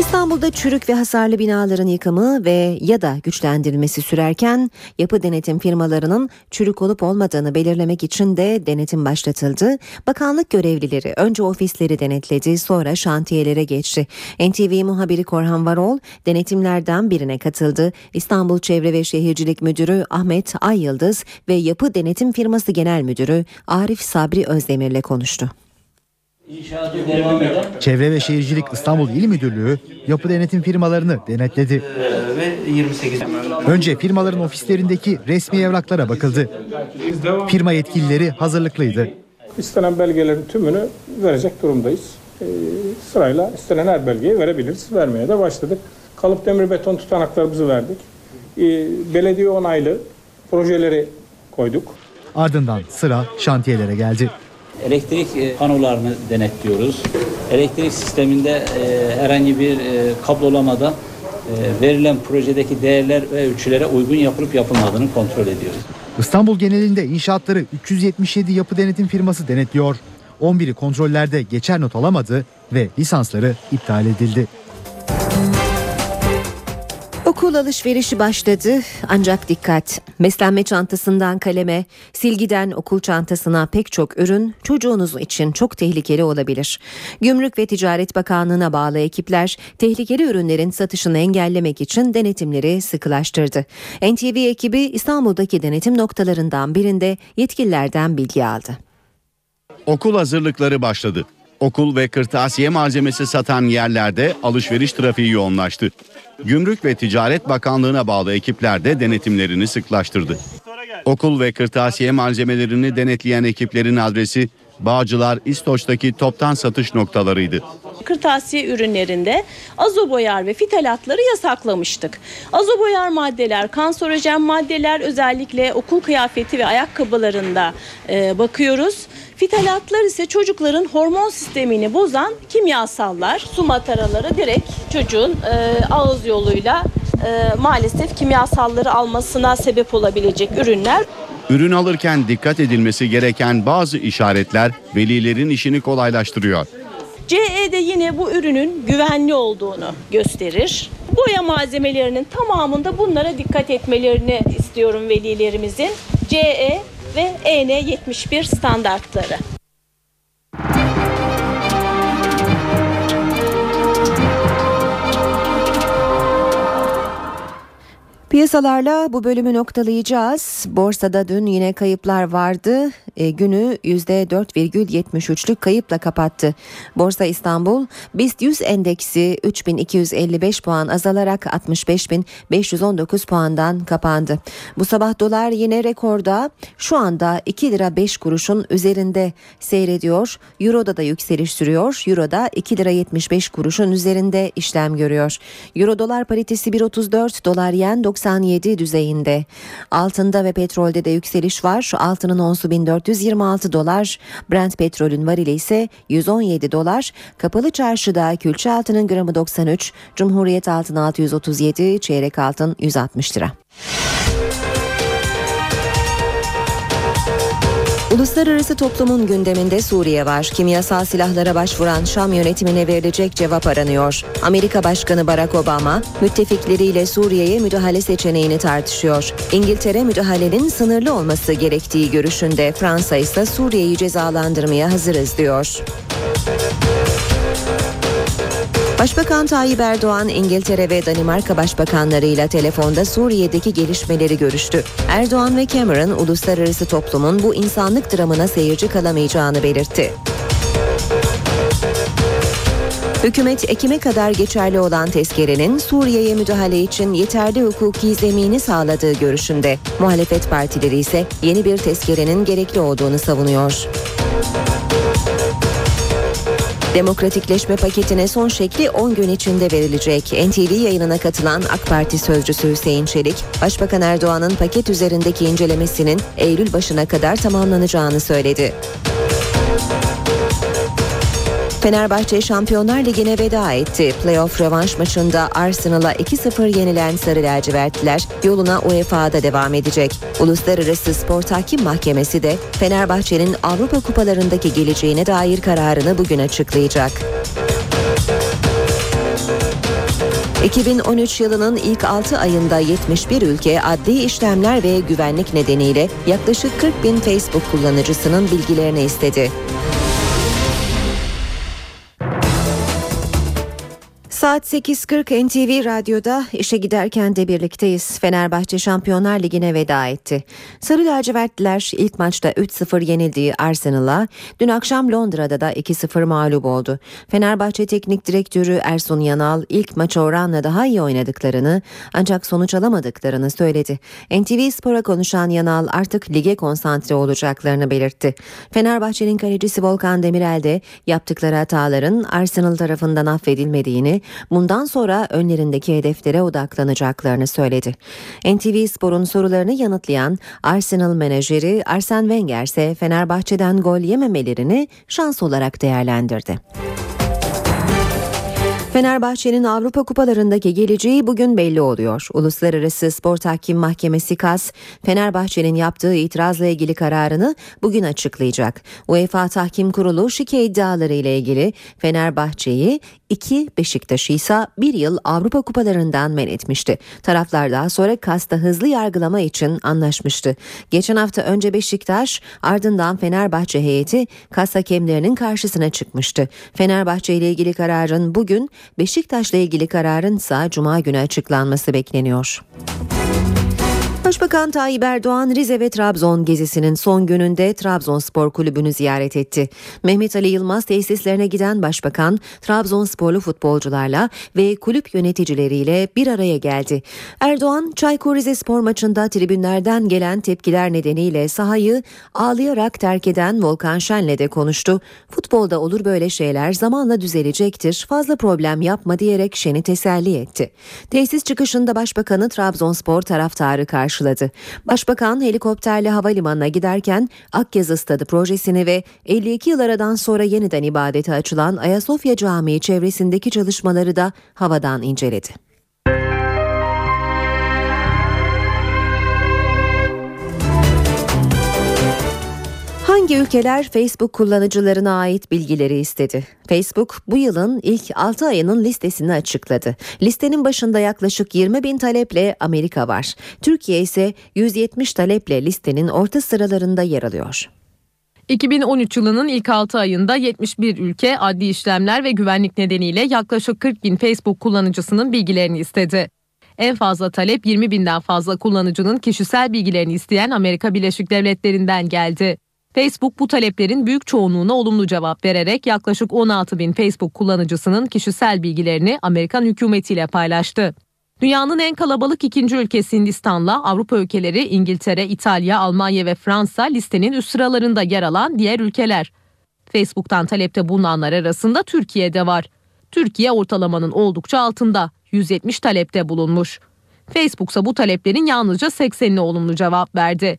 İstanbul'da çürük ve hasarlı binaların yıkımı ve ya da güçlendirilmesi sürerken yapı denetim firmalarının çürük olup olmadığını belirlemek için de denetim başlatıldı. Bakanlık görevlileri önce ofisleri denetledi sonra şantiyelere geçti. NTV muhabiri Korhan Varol denetimlerden birine katıldı. İstanbul Çevre ve Şehircilik Müdürü Ahmet Ay Yıldız ve Yapı Denetim Firması Genel Müdürü Arif Sabri Özdemir'le konuştu. Çevre ve Şehircilik İstanbul İl Müdürlüğü yapı denetim firmalarını denetledi. Ve 28. Önce firmaların ofislerindeki resmi evraklara bakıldı. Firma yetkilileri hazırlıklıydı. İstenen belgelerin tümünü verecek durumdayız. Ee, sırayla istenen her belgeyi verebiliriz. Vermeye de başladık. Kalıp demir beton tutanaklarımızı verdik. Ee, belediye onaylı projeleri koyduk. Ardından sıra şantiyelere geldi. Elektrik e, panolarını denetliyoruz. Elektrik sisteminde e, herhangi bir e, kablolamada verilen projedeki değerler ve ölçülere uygun yapılıp yapılmadığını kontrol ediyoruz. İstanbul genelinde inşaatları 377 yapı denetim firması denetliyor. 11'i kontrollerde geçer not alamadı ve lisansları iptal edildi. Okul alışverişi başladı ancak dikkat. Beslenme çantasından kaleme, silgiden okul çantasına pek çok ürün çocuğunuz için çok tehlikeli olabilir. Gümrük ve Ticaret Bakanlığı'na bağlı ekipler tehlikeli ürünlerin satışını engellemek için denetimleri sıkılaştırdı. NTV ekibi İstanbul'daki denetim noktalarından birinde yetkililerden bilgi aldı. Okul hazırlıkları başladı. Okul ve kırtasiye malzemesi satan yerlerde alışveriş trafiği yoğunlaştı. Gümrük ve Ticaret Bakanlığı'na bağlı ekipler de denetimlerini sıklaştırdı. Okul ve kırtasiye malzemelerini denetleyen ekiplerin adresi Bağcılar İstoç'taki toptan satış noktalarıydı. Kırtasiye ürünlerinde azoboyar ve fitalatları yasaklamıştık. Azoboyar maddeler, kanserojen maddeler özellikle okul kıyafeti ve ayakkabılarında e, bakıyoruz. Fitalatlar ise çocukların hormon sistemini bozan kimyasallar. Su mataraları direkt çocuğun e, ağız yoluyla e, maalesef kimyasalları almasına sebep olabilecek ürünler. Ürün alırken dikkat edilmesi gereken bazı işaretler velilerin işini kolaylaştırıyor. CE'de yine bu ürünün güvenli olduğunu gösterir. Boya malzemelerinin tamamında bunlara dikkat etmelerini istiyorum velilerimizin. CE ve EN 71 standartları. Piyasalarla bu bölümü noktalayacağız. Borsada dün yine kayıplar vardı. E, günü %4,73'lük kayıpla kapattı. Borsa İstanbul BIST 100 endeksi 3255 puan azalarak 65.519 puandan kapandı. Bu sabah dolar yine rekorda şu anda 2 lira 5 kuruşun üzerinde seyrediyor. Euro'da da yükseliş sürüyor. Euro'da 2 lira 75 kuruşun üzerinde işlem görüyor. Euro dolar paritesi 1.34 dolar yen 90 97 düzeyinde. Altında ve petrolde de yükseliş var. Altının onsu 1426 dolar. Brent petrolün varili ise 117 dolar. Kapalı çarşıda külçe altının gramı 93, Cumhuriyet altın 637, çeyrek altın 160 lira. Uluslararası toplumun gündeminde Suriye var. Kimyasal silahlara başvuran Şam yönetimine verilecek cevap aranıyor. Amerika Başkanı Barack Obama müttefikleriyle Suriye'ye müdahale seçeneğini tartışıyor. İngiltere müdahalenin sınırlı olması gerektiği görüşünde Fransa ise Suriye'yi cezalandırmaya hazırız diyor. Başbakan Tayyip Erdoğan İngiltere ve Danimarka başbakanlarıyla telefonda Suriye'deki gelişmeleri görüştü. Erdoğan ve Cameron uluslararası toplumun bu insanlık dramına seyirci kalamayacağını belirtti. Hükümet Ekim'e kadar geçerli olan tezkerenin Suriye'ye müdahale için yeterli hukuki zemini sağladığı görüşünde. Muhalefet partileri ise yeni bir tezkerenin gerekli olduğunu savunuyor. Demokratikleşme paketine son şekli 10 gün içinde verilecek. NTV yayınına katılan AK Parti sözcüsü Hüseyin Çelik, Başbakan Erdoğan'ın paket üzerindeki incelemesinin Eylül başına kadar tamamlanacağını söyledi. Fenerbahçe Şampiyonlar Ligi'ne veda etti. Playoff rövanş maçında Arsenal'a 2-0 yenilen Sarı Lacivertliler yoluna UEFA'da devam edecek. Uluslararası Spor Tahkim Mahkemesi de Fenerbahçe'nin Avrupa Kupalarındaki geleceğine dair kararını bugün açıklayacak. 2013 yılının ilk 6 ayında 71 ülke adli işlemler ve güvenlik nedeniyle yaklaşık 40 bin Facebook kullanıcısının bilgilerini istedi. Saat 8.40 NTV Radyo'da işe giderken de birlikteyiz. Fenerbahçe Şampiyonlar Ligi'ne veda etti. Sarı lacivertliler ilk maçta 3-0 yenildiği Arsenal'a dün akşam Londra'da da 2-0 mağlup oldu. Fenerbahçe Teknik Direktörü Ersun Yanal ilk maça oranla daha iyi oynadıklarını ancak sonuç alamadıklarını söyledi. NTV Spor'a konuşan Yanal artık lige konsantre olacaklarını belirtti. Fenerbahçe'nin kalecisi Volkan Demirel de yaptıkları hataların Arsenal tarafından affedilmediğini bundan sonra önlerindeki hedeflere odaklanacaklarını söyledi. NTV Spor'un sorularını yanıtlayan Arsenal menajeri Arsene Wenger ise Fenerbahçe'den gol yememelerini şans olarak değerlendirdi. Fenerbahçe'nin Avrupa Kupalarındaki geleceği bugün belli oluyor. Uluslararası Spor Tahkim Mahkemesi KAS, Fenerbahçe'nin yaptığı itirazla ilgili kararını bugün açıklayacak. UEFA Tahkim Kurulu şike iddiaları ile ilgili Fenerbahçe'yi 2 Beşiktaş'ı ise bir yıl Avrupa Kupalarından men etmişti. Taraflar daha sonra KAS'ta hızlı yargılama için anlaşmıştı. Geçen hafta önce Beşiktaş ardından Fenerbahçe heyeti KAS hakemlerinin karşısına çıkmıştı. Fenerbahçe ile ilgili kararın bugün Beşiktaş'la ilgili kararın ise Cuma günü açıklanması bekleniyor. Başbakan Tayyip Erdoğan Rize ve Trabzon gezisinin son gününde Trabzonspor Kulübü'nü ziyaret etti. Mehmet Ali Yılmaz tesislerine giden başbakan Trabzonsporlu futbolcularla ve kulüp yöneticileriyle bir araya geldi. Erdoğan Çaykur Rizespor maçında tribünlerden gelen tepkiler nedeniyle sahayı ağlayarak terk eden Volkan Şen'le de konuştu. Futbolda olur böyle şeyler zamanla düzelecektir fazla problem yapma diyerek Şen'i teselli etti. Tesis çıkışında başbakanı Trabzonspor taraftarı karşıladı karşıladı. Başbakan helikopterle havalimanına giderken Akyazı Stadı projesini ve 52 yıl aradan sonra yeniden ibadete açılan Ayasofya Camii çevresindeki çalışmaları da havadan inceledi. Hangi ülkeler Facebook kullanıcılarına ait bilgileri istedi? Facebook bu yılın ilk 6 ayının listesini açıkladı. Listenin başında yaklaşık 20 bin taleple Amerika var. Türkiye ise 170 taleple listenin orta sıralarında yer alıyor. 2013 yılının ilk 6 ayında 71 ülke adli işlemler ve güvenlik nedeniyle yaklaşık 40 bin Facebook kullanıcısının bilgilerini istedi. En fazla talep 20 binden fazla kullanıcının kişisel bilgilerini isteyen Amerika Birleşik Devletleri'nden geldi. Facebook bu taleplerin büyük çoğunluğuna olumlu cevap vererek yaklaşık 16 bin Facebook kullanıcısının kişisel bilgilerini Amerikan hükümetiyle paylaştı. Dünyanın en kalabalık ikinci ülkesi Hindistan'la Avrupa ülkeleri İngiltere, İtalya, Almanya ve Fransa listenin üst sıralarında yer alan diğer ülkeler. Facebook'tan talepte bulunanlar arasında Türkiye de var. Türkiye ortalamanın oldukça altında 170 talepte bulunmuş. Facebook ise bu taleplerin yalnızca 80'ine olumlu cevap verdi.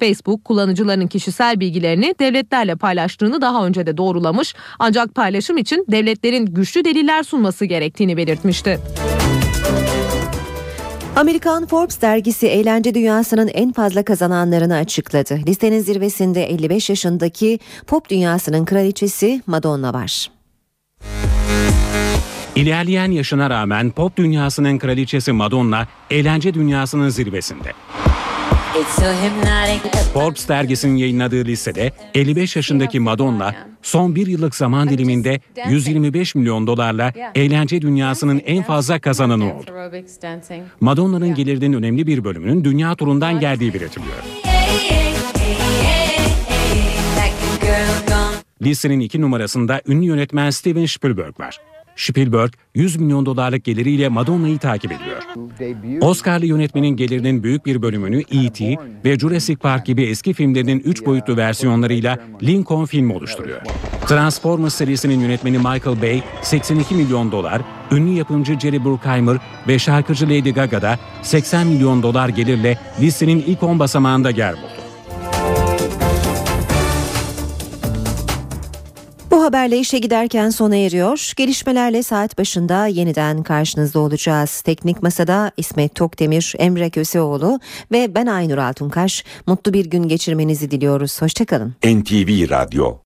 Facebook kullanıcıların kişisel bilgilerini devletlerle paylaştığını daha önce de doğrulamış ancak paylaşım için devletlerin güçlü deliller sunması gerektiğini belirtmişti. Amerikan Forbes dergisi eğlence dünyasının en fazla kazananlarını açıkladı. Listenin zirvesinde 55 yaşındaki pop dünyasının kraliçesi Madonna var. İlerleyen yaşına rağmen pop dünyasının kraliçesi Madonna eğlence dünyasının zirvesinde. Forbes dergisinin yayınladığı listede 55 yaşındaki Madonna son bir yıllık zaman diliminde 125 milyon dolarla eğlence dünyasının en fazla kazananı oldu. Madonna'nın gelirinin önemli bir bölümünün dünya turundan geldiği belirtiliyor. Listenin iki numarasında ünlü yönetmen Steven Spielberg var. Spielberg 100 milyon dolarlık geliriyle Madonna'yı takip ediyor. Oscar'lı yönetmenin gelirinin büyük bir bölümünü E.T. ve Jurassic Park gibi eski filmlerinin 3 boyutlu versiyonlarıyla Lincoln filmi oluşturuyor. Transformers serisinin yönetmeni Michael Bay 82 milyon dolar, ünlü yapımcı Jerry Bruckheimer ve şarkıcı Lady Gaga da 80 milyon dolar gelirle listenin ilk 10 basamağında yer buldu. Haberle işe giderken sona eriyor. Gelişmelerle saat başında yeniden karşınızda olacağız. Teknik Masada İsmet Tokdemir, Emre Köseoğlu ve ben Aynur Altunkaş. Mutlu bir gün geçirmenizi diliyoruz. Hoşçakalın. NTV Radyo